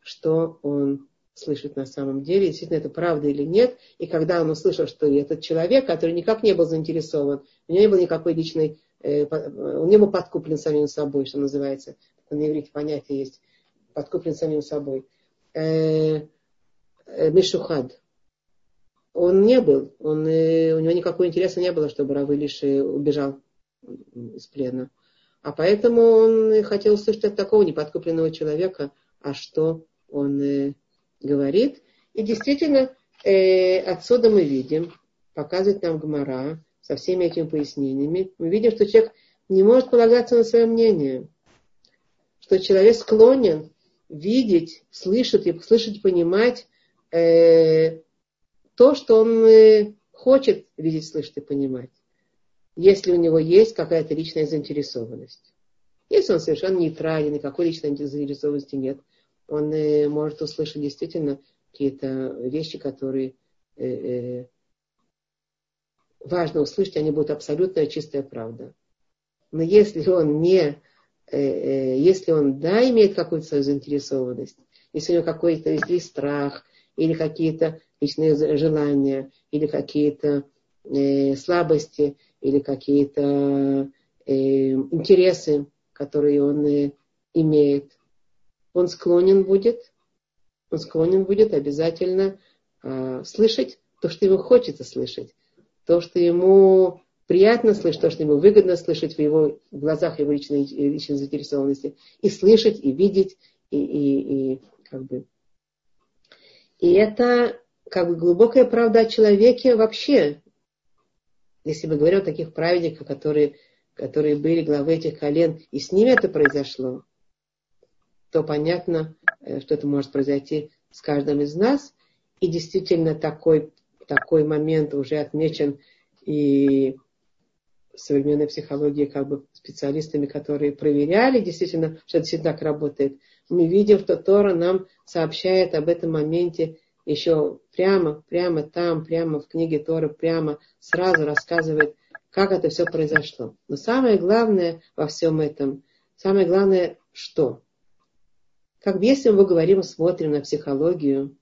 что он слышит на самом деле, действительно это правда или нет. И когда он услышал, что этот человек, который никак не был заинтересован, у него не было никакой личной, э, он не был подкуплен самим собой, что называется. На иврите понятие есть. Подкуплен самим собой. Э, э, Мишухад. Он не был, он, э, у него никакого интереса не было, чтобы Равылиш убежал из плена. А поэтому он хотел услышать от такого неподкупленного человека, а что он э, говорит. И действительно, э, отсюда мы видим, показывает нам Гмара со всеми этими пояснениями, мы видим, что человек не может полагаться на свое мнение, что человек склонен видеть, слышать и слышать, понимать э, то, что он э, хочет видеть, слышать и понимать если у него есть какая-то личная заинтересованность. Если он совершенно нейтрален, никакой личной заинтересованности нет, он э, может услышать действительно какие-то вещи, которые э, э, важно услышать, они будут абсолютная чистая правда. Но если он не, если он, да, имеет какую-то свою заинтересованность, если у него какой-то или страх, или какие-то личные желания, или какие-то э, слабости, или какие-то э, интересы, которые он э, имеет, он склонен будет, он склонен будет обязательно э, слышать то, что ему хочется слышать, то, что ему приятно слышать, то, что ему выгодно слышать в его в глазах его личной, личной заинтересованности, и слышать, и видеть, и, и, и как бы. И это как бы глубокая правда о человеке вообще, если мы говорим о таких праведниках, которые, которые были главы этих колен, и с ними это произошло, то понятно, э, что это может произойти с каждым из нас. И действительно такой, такой момент уже отмечен и современной психологии как бы специалистами, которые проверяли действительно, что действительно так работает. Мы видим, что Тора нам сообщает об этом моменте еще прямо, прямо там, прямо в книге Торы, прямо сразу рассказывает, как это все произошло. Но самое главное во всем этом, самое главное, что? Как если мы говорим, смотрим на психологию,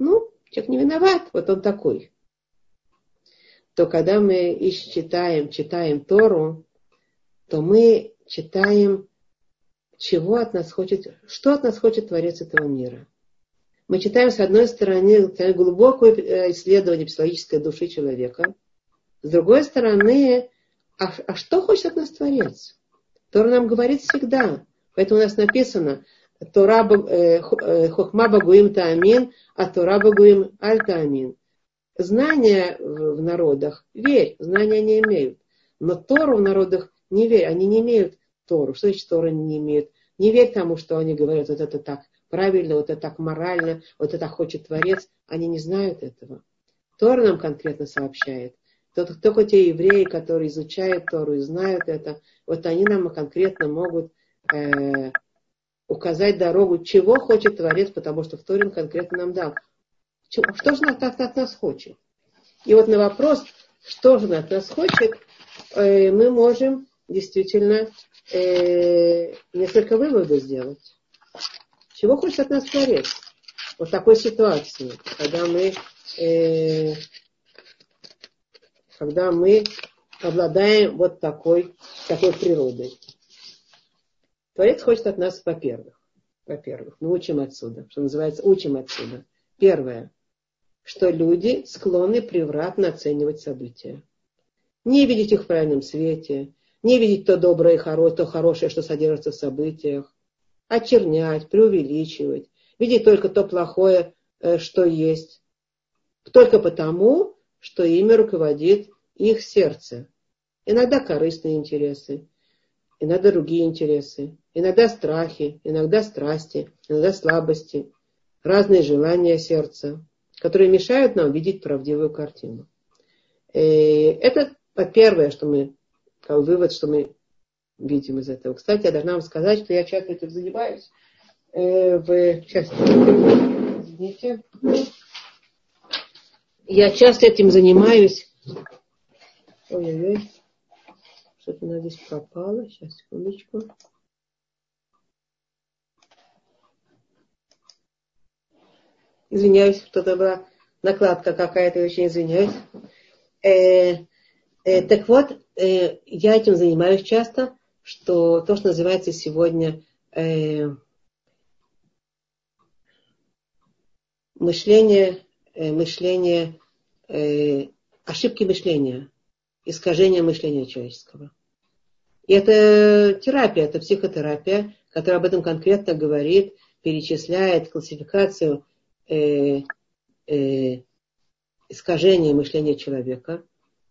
ну, человек не виноват, вот он такой. То когда мы читаем, читаем Тору, то мы читаем, чего от нас хочет, что от нас хочет Творец этого мира мы читаем, с одной стороны, глубокое э, исследование психологической души человека, с другой стороны, а, а что хочет от нас Творец? Тора нам говорит всегда. Поэтому у нас написано, Тора хохма багуим таамин, а Тора багуим аль таамин. Знания в народах верь, знания не имеют. Но Тору в народах не верь, они не имеют Тору. Что значит Тора не имеют? Не верь тому, что они говорят, вот это так правильно, вот это так морально, вот это хочет Творец, они не знают этого. Тор нам конкретно сообщает. Только, только те евреи, которые изучают Тору и знают это, вот они нам конкретно могут э, указать дорогу, чего хочет Творец, потому что в Торе он конкретно нам дал. Что же он от нас хочет? И вот на вопрос, что же он от нас хочет, э, мы можем действительно э, несколько выводов сделать. Чего хочет от нас Творец? Вот такой ситуации, когда мы, э, когда мы обладаем вот такой, такой природой. Творец хочет от нас, во-первых, во-первых, мы учим отсюда, что называется, учим отсюда. Первое, что люди склонны превратно оценивать события. Не видеть их в правильном свете, не видеть то доброе и хорошее, то хорошее, что содержится в событиях, очернять, преувеличивать, видеть только то плохое, э, что есть, только потому, что ими руководит их сердце. Иногда корыстные интересы, иногда другие интересы, иногда страхи, иногда страсти, иногда слабости, разные желания сердца, которые мешают нам видеть правдивую картину. И э, это первое, что мы, как вывод, что мы видим из этого. Кстати, я должна вам сказать, что я часто этим занимаюсь. Э, в части, извините, я часто этим занимаюсь. Ой-ой-ой. Что-то у нас здесь пропало. Сейчас, секундочку. Извиняюсь, что-то была накладка какая-то, очень извиняюсь. Э, э, так вот, э, я этим занимаюсь часто, что то, что называется сегодня э, мышление, э, мышление, э, ошибки мышления искажение мышления человеческого. И это терапия, это психотерапия, которая об этом конкретно говорит, перечисляет классификацию э, э, искажения мышления человека,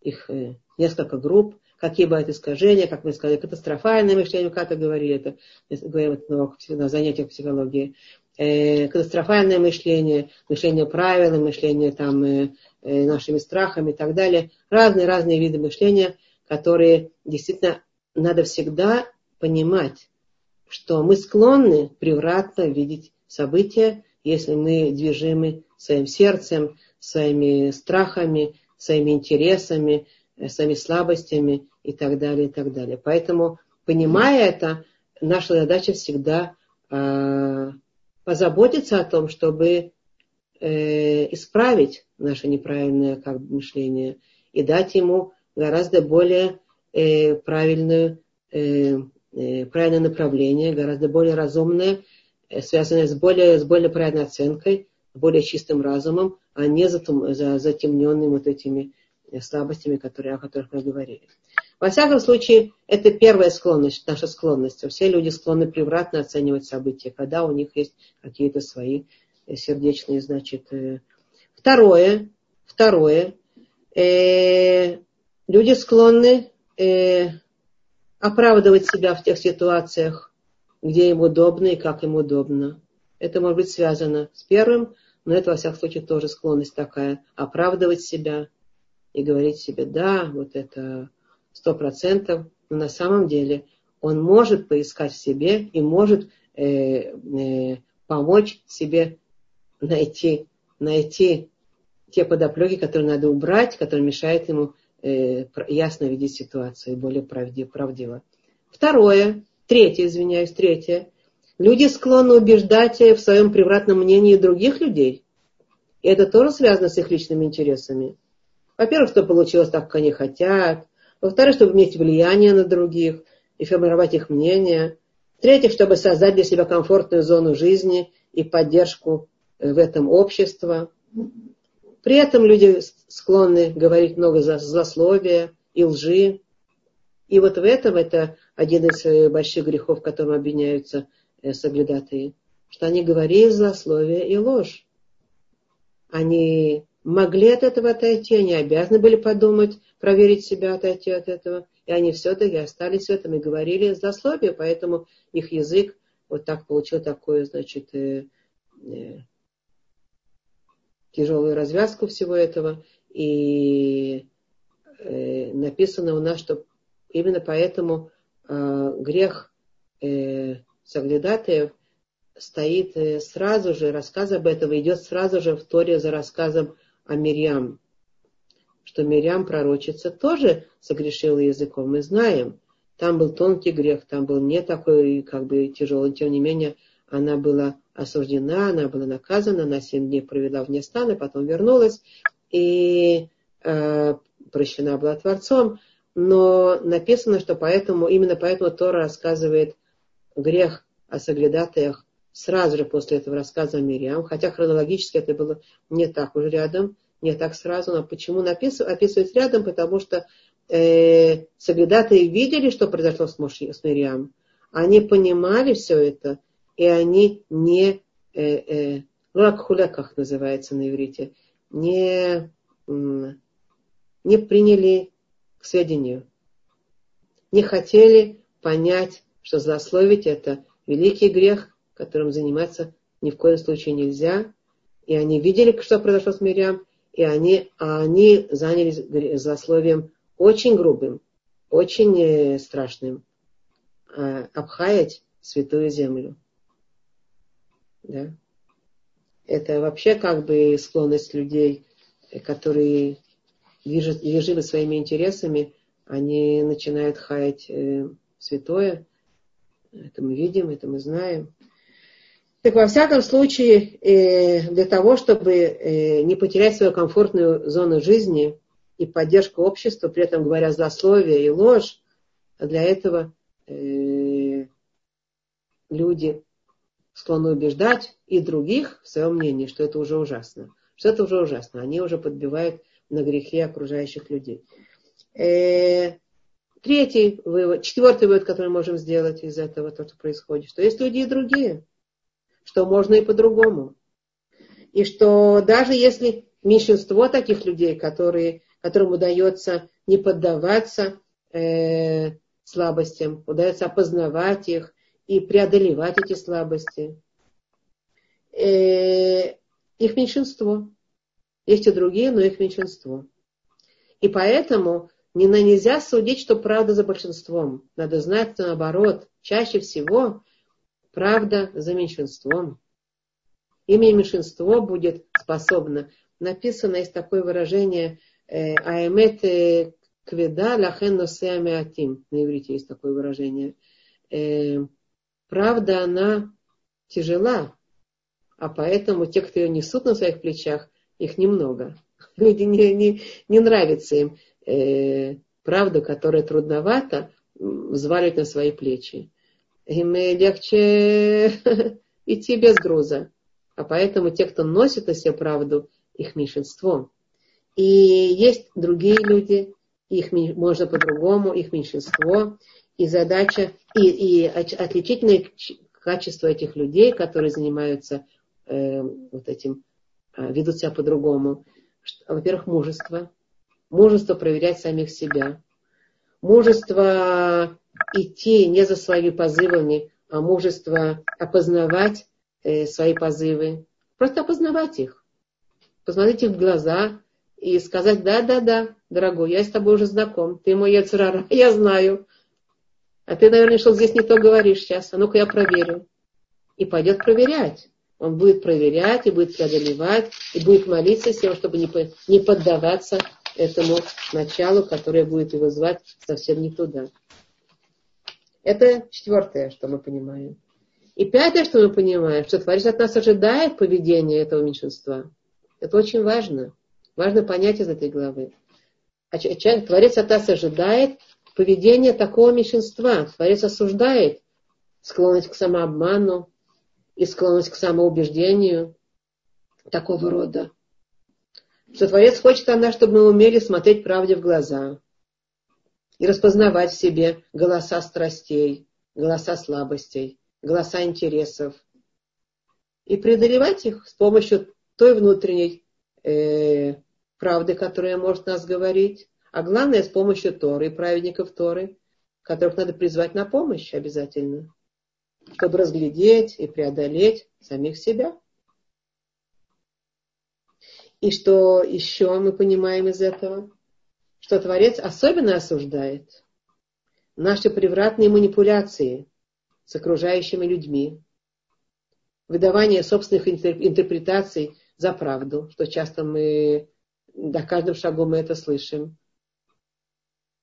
их э, несколько групп, какие бывают искажения, как мы сказали, катастрофальное мышление, как это говорили, это говорим это на занятиях психологии, э, катастрофальное мышление, мышление правил, мышление там, э, э, нашими страхами и так далее. Разные-разные виды мышления, которые действительно надо всегда понимать, что мы склонны превратно видеть события, если мы движимы своим сердцем, своими страхами, своими интересами, э, своими слабостями и так далее, и так далее. Поэтому, понимая это, наша задача всегда э, позаботиться о том, чтобы э, исправить наше неправильное как бы, мышление и дать ему гораздо более э, правильную, э, э, правильное направление, гораздо более разумное, связанное с более, с более правильной оценкой, более чистым разумом, а не затемненным вот этими слабостями, которые, о которых мы говорили. Во всяком случае, это первая склонность, наша склонность. Все люди склонны превратно оценивать события, когда у них есть какие-то свои э, сердечные, значит. Э. Второе, второе, э, люди склонны э, оправдывать себя в тех ситуациях, где им удобно и как им удобно. Это может быть связано с первым, но это, во всяком случае, тоже склонность такая. Оправдывать себя и говорить себе, да, вот это сто процентов, но на самом деле он может поискать в себе и может э, э, помочь себе найти, найти те подоплеки, которые надо убрать, которые мешают ему э, ясно видеть ситуацию и более правдиво. Второе, третье, извиняюсь, третье. Люди склонны убеждать в своем превратном мнении других людей. И это тоже связано с их личными интересами. Во-первых, что получилось так, как они хотят. Во-вторых, чтобы иметь влияние на других и формировать их мнение. В-третьих, чтобы создать для себя комфортную зону жизни и поддержку э, в этом общества. При этом люди склонны говорить много злословия и лжи. И вот в этом это один из э, больших грехов, которым обвиняются э, соблюдатые, что они говорили злословие и ложь. Они могли от этого отойти, они обязаны были подумать, проверить себя, отойти от этого. И они все-таки остались в этом и говорили злословие, поэтому их язык вот так получил такую, значит, э, э, тяжелую развязку всего этого. И э, написано у нас, что именно поэтому грех э, соглядатаев стоит э, сразу же, рассказ об этом идет сразу же в Торе за рассказом о Мирьям, что Мирьям, пророчица, тоже согрешила языком, мы знаем. там был тонкий грех, там был не такой как бы тяжелый, тем не менее она была осуждена, она была наказана, она семь дней провела вне стана, потом вернулась и э, прощена была Творцом, но написано, что поэтому, именно поэтому Тора рассказывает грех о соглядатаях сразу же после этого рассказа о Мириам, хотя хронологически это было не так уже рядом, не так сразу, но почему написывается, описывается рядом, потому что э, соглядатые видели, что произошло с, Мош, с Мириам, они понимали все это, и они не, э, э, лакхуляках называется на иврите, не, не приняли к сведению, не хотели понять, что злословить это великий грех, которым заниматься ни в коем случае нельзя. И они видели, что произошло с Мирям, и они, а они занялись злословием очень грубым, очень э, страшным. А, обхаять святую землю. Да? Это вообще как бы склонность людей, которые движимы своими интересами, они начинают хаять э, святое. Это мы видим, это мы знаем. Так во всяком случае, э, для того, чтобы э, не потерять свою комфортную зону жизни и поддержку общества, при этом говоря злословие и ложь, для этого э, люди склонны убеждать и других в своем мнении, что это уже ужасно. Что это уже ужасно. Они уже подбивают на грехи окружающих людей. Третий вывод, четвертый вывод, который мы можем сделать из этого, то, что происходит, что есть люди и другие что можно и по-другому. И что даже если меньшинство таких людей, которые, которым удается не поддаваться э, слабостям, удается опознавать их и преодолевать эти слабости, э, их меньшинство. Есть и другие, но их меньшинство. И поэтому не, нельзя судить, что правда за большинством. Надо знать, что наоборот, чаще всего правда за меньшинством. Имя меньшинство будет способно. Написано есть такое выражение э, Аэмет э, кведа лахен атим. На иврите есть такое выражение. Э, правда, она тяжела, а поэтому те, кто ее несут на своих плечах, их немного. <laughs> Люди не, не, не нравится им э, правду, которая трудновато взваливать на свои плечи им легче <laughs> идти без груза. А поэтому те, кто носит на себе правду, их меньшинство. И есть другие люди, их можно по-другому, их меньшинство. И задача, и, и отличительное качество этих людей, которые занимаются э, вот этим, ведут себя по-другому. Во-первых, мужество. Мужество проверять самих себя. Мужество идти не за своими позывами, а мужество опознавать э, свои позывы. Просто опознавать их. Посмотреть их в глаза и сказать, да, да, да, дорогой, я с тобой уже знаком, ты мой яцерара, <laughs> я знаю. А ты, наверное, что здесь не то говоришь сейчас. А ну-ка я проверю. И пойдет проверять. Он будет проверять и будет преодолевать, и будет молиться с тем, чтобы не поддаваться этому началу, которое будет его звать совсем не туда. Это четвертое, что мы понимаем. И пятое, что мы понимаем, что Творец от нас ожидает поведения этого меньшинства. Это очень важно. Важно понять из этой главы. А Творец от нас ожидает поведения такого меньшинства. Творец осуждает склонность к самообману и склонность к самоубеждению такого рода. Что Творец хочет от нас, чтобы мы умели смотреть правде в глаза, и распознавать в себе голоса страстей, голоса слабостей, голоса интересов. И преодолевать их с помощью той внутренней э, правды, которая может нас говорить, а главное с помощью Торы и праведников Торы, которых надо призвать на помощь обязательно, чтобы разглядеть и преодолеть самих себя. И что еще мы понимаем из этого? что Творец особенно осуждает наши превратные манипуляции с окружающими людьми, выдавание собственных интерпретаций за правду, что часто мы, на каждом шагу мы это слышим,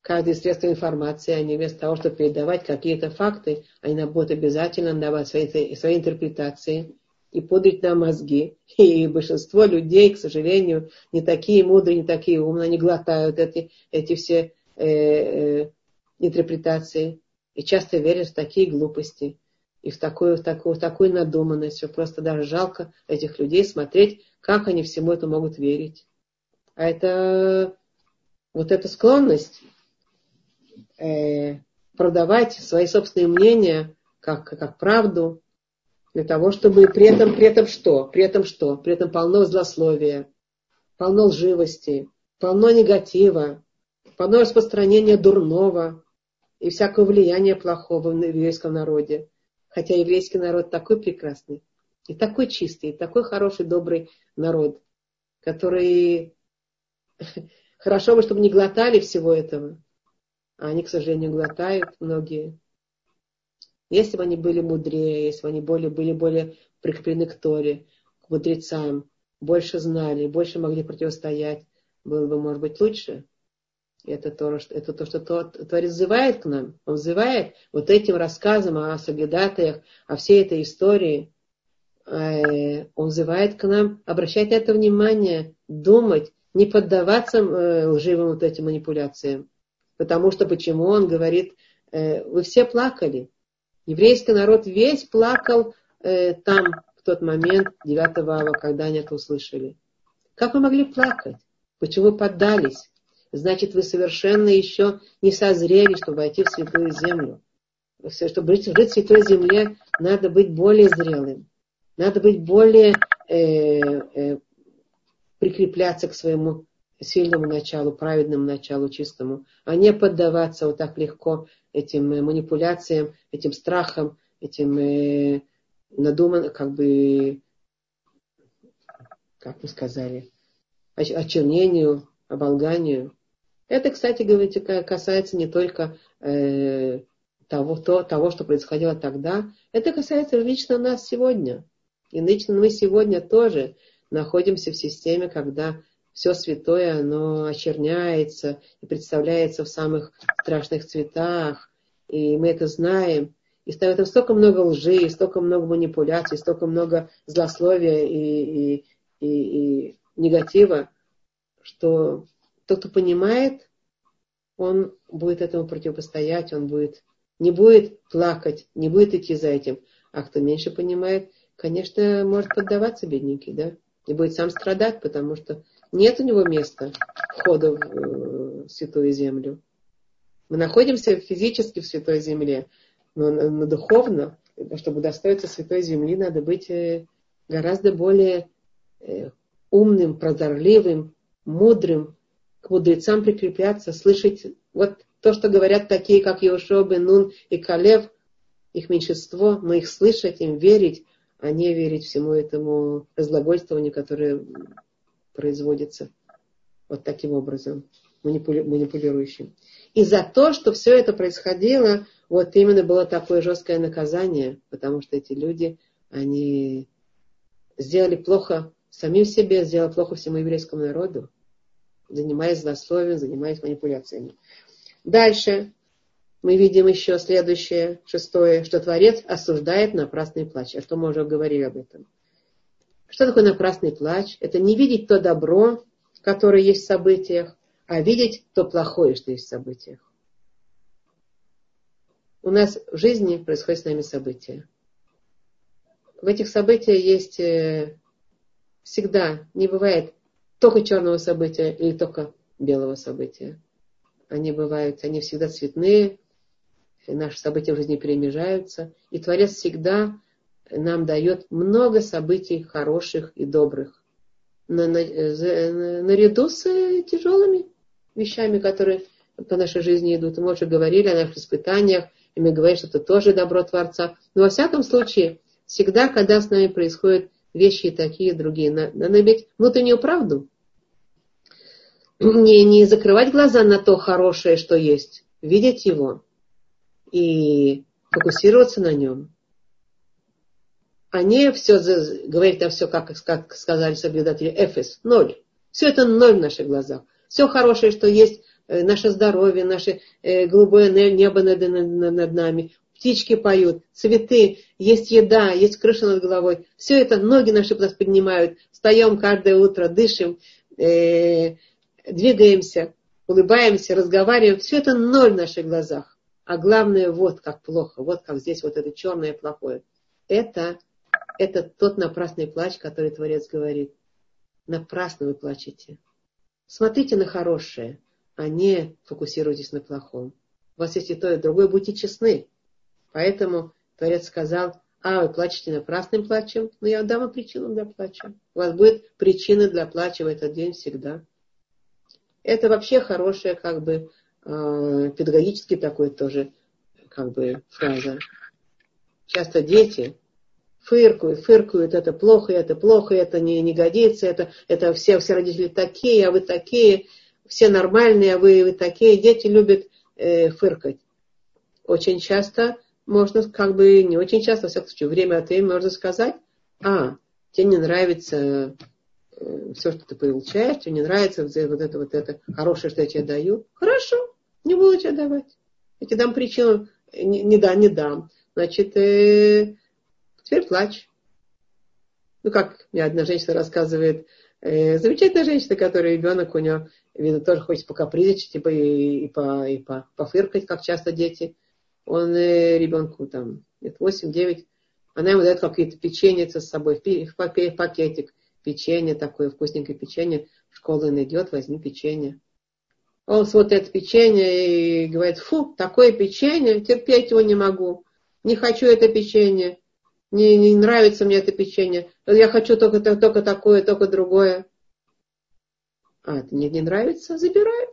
каждое средство информации, они вместо того, чтобы передавать какие-то факты, они будут обязательно давать свои, свои интерпретации и пудрить нам мозги. <laughs> И большинство людей, к сожалению, не такие мудрые, не такие умные, они глотают эти, эти все э, э, интерпретации и часто верят в такие глупости и в такую, в такую, в такую надуманность. Просто даже жалко этих людей смотреть, как они всему это могут верить. А это вот эта склонность э, продавать свои собственные мнения как, как правду, для того, чтобы при этом, при этом что? При этом что? При этом полно злословия, полно лживости, полно негатива, полно распространения дурного и всякого влияния плохого в еврейском народе. Хотя еврейский народ такой прекрасный, и такой чистый, и такой хороший, добрый народ, который <laughs> хорошо бы, чтобы не глотали всего этого. А они, к сожалению, глотают многие. Если бы они были мудрее, если бы они более, были более прикреплены к Торе, к мудрецам, больше знали, больше могли противостоять, было бы, может быть, лучше. Это то, что, это то, что Творец взывает к нам. Он взывает вот этим рассказом о соглядатаях, о всей этой истории. Э, он взывает к нам обращать на это внимание, думать, не поддаваться э, лживым вот этим манипуляциям. Потому что почему он говорит, э, вы все плакали. Еврейский народ весь плакал там в тот момент, 9 ава, когда они это услышали. Как вы могли плакать? Почему поддались? значит вы совершенно еще не созрели, чтобы войти в святую землю. Чтобы жить, жить в святой земле, надо быть более зрелым. Надо быть более э, э, прикрепляться к своему сильному началу, праведному началу, чистому, а не поддаваться вот так легко этим э, манипуляциям, этим страхам, этим э, надуманным, как бы, как мы сказали, очернению, оболганию. Это, кстати говоря, касается не только э, того, то, того, что происходило тогда, это касается лично нас сегодня. И лично мы сегодня тоже находимся в системе, когда все святое, оно очерняется и представляется в самых страшных цветах. И мы это знаем. И в этом столько много лжи, столько много манипуляций, столько много злословия и, и, и, и негатива, что тот, кто понимает, он будет этому противостоять, он будет, не будет плакать, не будет идти за этим. А кто меньше понимает, конечно, может поддаваться бедненький, да, и будет сам страдать, потому что нет у него места входа в э, святую землю. Мы находимся физически в святой земле, но, но духовно, чтобы достоиться святой земли, надо быть э, гораздо более э, умным, прозорливым, мудрым, к мудрецам прикрепляться, слышать вот то, что говорят такие, как Иошуа бен Нун и Калев, их меньшинство, мы их слышать, им верить, а не верить всему этому разглагольствованию, которое производится вот таким образом, манипули, манипулирующим. И за то, что все это происходило, вот именно было такое жесткое наказание, потому что эти люди, они сделали плохо самим себе, сделали плохо всему еврейскому народу занимаясь злословием, занимаясь манипуляциями. Дальше мы видим еще следующее, шестое, что Творец осуждает напрасный плач. А что мы уже говорили об этом. Что такое напрасный плач? Это не видеть то добро, которое есть в событиях, а видеть то плохое, что есть в событиях. У нас в жизни происходят с нами события. В этих событиях есть э, всегда, не бывает только черного события или только белого события. Они бывают, они всегда цветные, наши события в жизни перемежаются. И Творец всегда нам дает много событий хороших и добрых. На, на, на, наряду с тяжелыми вещами, которые по нашей жизни идут. Мы уже говорили о наших испытаниях, и мы говорим, что это тоже добро Творца. Но во всяком случае, всегда, когда с нами происходят вещи такие, другие. Надо иметь внутреннюю правду. Не, не закрывать глаза на то хорошее, что есть. Видеть его и фокусироваться на нем. Не все говорить там все, как, как сказали соблюдатели, эфес, ноль. Все это ноль в наших глазах. Все хорошее, что есть, э, наше здоровье, наше э, голубое небо над, над нами, птички поют, цветы, есть еда, есть крыша над головой. Все это ноги наши нас поднимают. Встаем каждое утро, дышим, э, двигаемся, улыбаемся, разговариваем. Все это ноль в наших глазах. А главное, вот как плохо, вот как здесь вот это черное плохое. Это, это тот напрасный плач, который Творец говорит. Напрасно вы плачете. Смотрите на хорошее, а не фокусируйтесь на плохом. У вас есть и то, и другое, будьте честны. Поэтому Творец сказал, а, вы плачете напрасным плачем, но я дам вам причину для плача. У вас будет причина для плача в этот день всегда. Это вообще хорошая, как бы, э, педагогический такой тоже, как бы, фраза. Часто дети фыркают, фыркают, это плохо, это плохо, это не, не годится, это, это все, все родители такие, а вы такие, все нормальные, а вы, вы такие. Дети любят э, фыркать. Очень часто можно, как бы не очень часто, во всяком случае, время от времени можно сказать, а, тебе не нравится э, все, что ты получаешь, тебе не нравится вот это, вот это хорошее, что я тебе даю. Хорошо, не буду тебе давать. Я тебе дам причину, не, не да, не дам. Значит, э, теперь плачь. Ну, как мне одна женщина рассказывает, э, замечательная женщина, которая ребенок у нее, видно, тоже хочет покапризничать типа, и, и, по, и по, пофыркать, как часто дети – он э, ребенку там лет 8-9, она ему дает какие-то печенье с собой, в пакетик, печенье такое, вкусненькое печенье, в школу он идет, возьми печенье. Он смотрит это печенье и говорит, фу, такое печенье, терпеть его не могу, не хочу это печенье, не, не нравится мне это печенье, я хочу только, только такое, только другое. А, это мне не нравится? Забираю,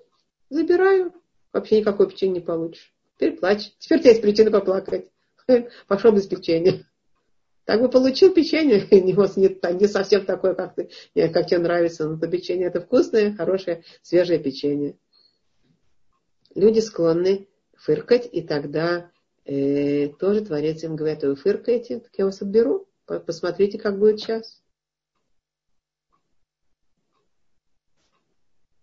забираю. Вообще никакой печенье не получишь. Теперь плачь. Теперь у тебя есть причина поплакать. <laughs> Пошел без печенья. Так бы получил печенье, <laughs> не, не совсем такое, как, ты, как тебе нравится, но то печенье это вкусное, хорошее, свежее печенье. Люди склонны фыркать, и тогда э, тоже Творец им говорит, вы фыркаете, так я вас отберу, посмотрите, как будет сейчас.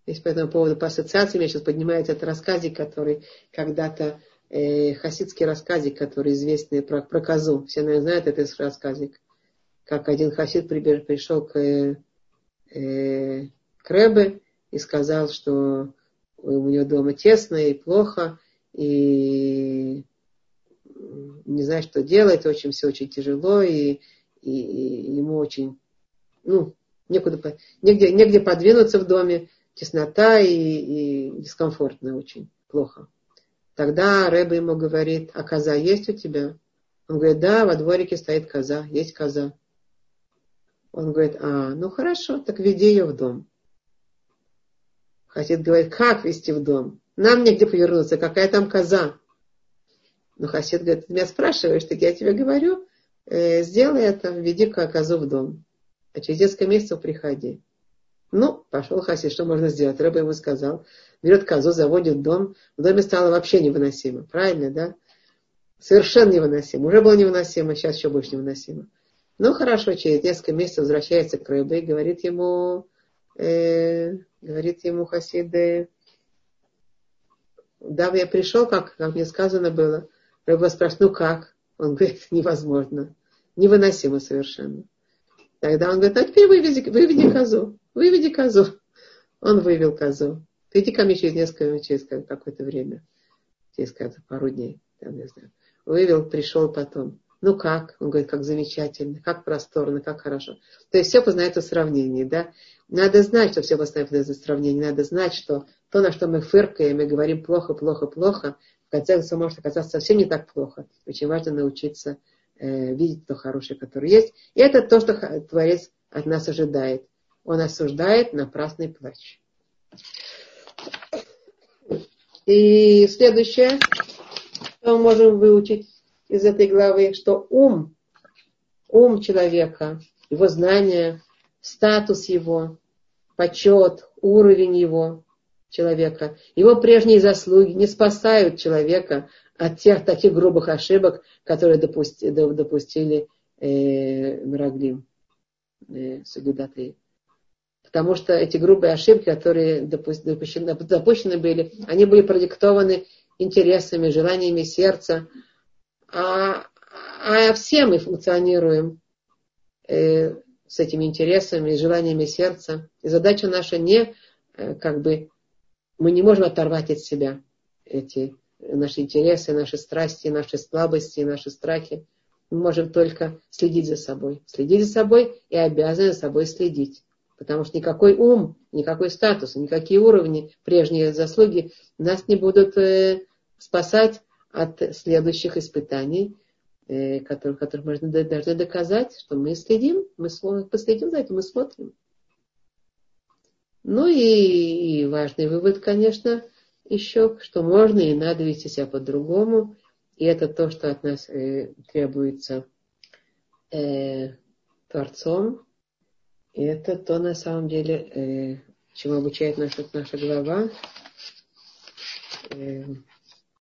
Есть по этому поводу по ассоциации, меня сейчас поднимается этот рассказик, который когда-то, э, хасидский рассказик, который известный про, про козу. Все, наверное, знают этот рассказик. Как один хасид пришел к, э, к Рэбе и сказал, что у него дома тесно и плохо, и не знает, что делать, очень все очень тяжело, и, и, и ему очень, ну, некуда, негде, негде подвинуться в доме, теснота и, и дискомфортно очень, плохо. Тогда Рэба ему говорит, а коза есть у тебя? Он говорит, да, во дворике стоит коза, есть коза. Он говорит, а, ну хорошо, так веди ее в дом. Хасид говорит, как вести в дом? Нам негде повернуться, какая там коза? Ну, Хасид говорит, ты меня спрашиваешь, так я тебе говорю, э, сделай это, веди козу в дом. А через несколько месяцев приходи. Ну, пошел Хаси, что можно сделать? Рыба ему сказал. Берет козу, заводит дом. В доме стало вообще невыносимо. Правильно, да? Совершенно невыносимо. Уже было невыносимо, сейчас еще больше невыносимо. Ну, хорошо, через несколько месяцев возвращается к рыбе и говорит ему, э, говорит ему Хасиды, да, я пришел, как, как мне сказано было. Рыба спрашивает, ну как? Он говорит, невозможно. Невыносимо совершенно. Тогда он говорит, а теперь выведи, выведи козу. Выведи козу. Он вывел козу. Приди ко мне через несколько, через какое-то время. Через пару дней. Там, не знаю. Вывел, пришел потом. Ну как? Он говорит, как замечательно, как просторно, как хорошо. То есть все познается в сравнении, да? Надо знать, что все познается в сравнении. Надо знать, что то, на что мы фыркаем и говорим плохо, плохо, плохо, в конце концов может оказаться совсем не так плохо. Очень важно научиться э, видеть то хорошее, которое есть. И это то, что Творец от нас ожидает он осуждает напрасный плач. И следующее, что мы можем выучить из этой главы, что ум, ум человека, его знания, статус его, почет, уровень его человека, его прежние заслуги не спасают человека от тех таких грубых ошибок, которые допусти, допустили э, Мираглим, э, Сагидатри. Потому что эти грубые ошибки, которые допущены, допущены были, они были продиктованы интересами, желаниями сердца. А, а все мы функционируем э, с этими интересами, желаниями сердца. И задача наша не э, как бы мы не можем оторвать от себя эти наши интересы, наши страсти, наши слабости, наши страхи. Мы можем только следить за собой. Следить за собой и обязаны за собой следить. Потому что никакой ум, никакой статус, никакие уровни, прежние заслуги нас не будут э, спасать от следующих испытаний, э, которых, которых мы должны доказать, что мы следим, мы последим за этим, мы смотрим. Ну и, и важный вывод, конечно, еще, что можно и надо вести себя по-другому. И это то, что от нас э, требуется э, Творцом. И это то, на самом деле, э, чему обучает наша, наша глава. Э,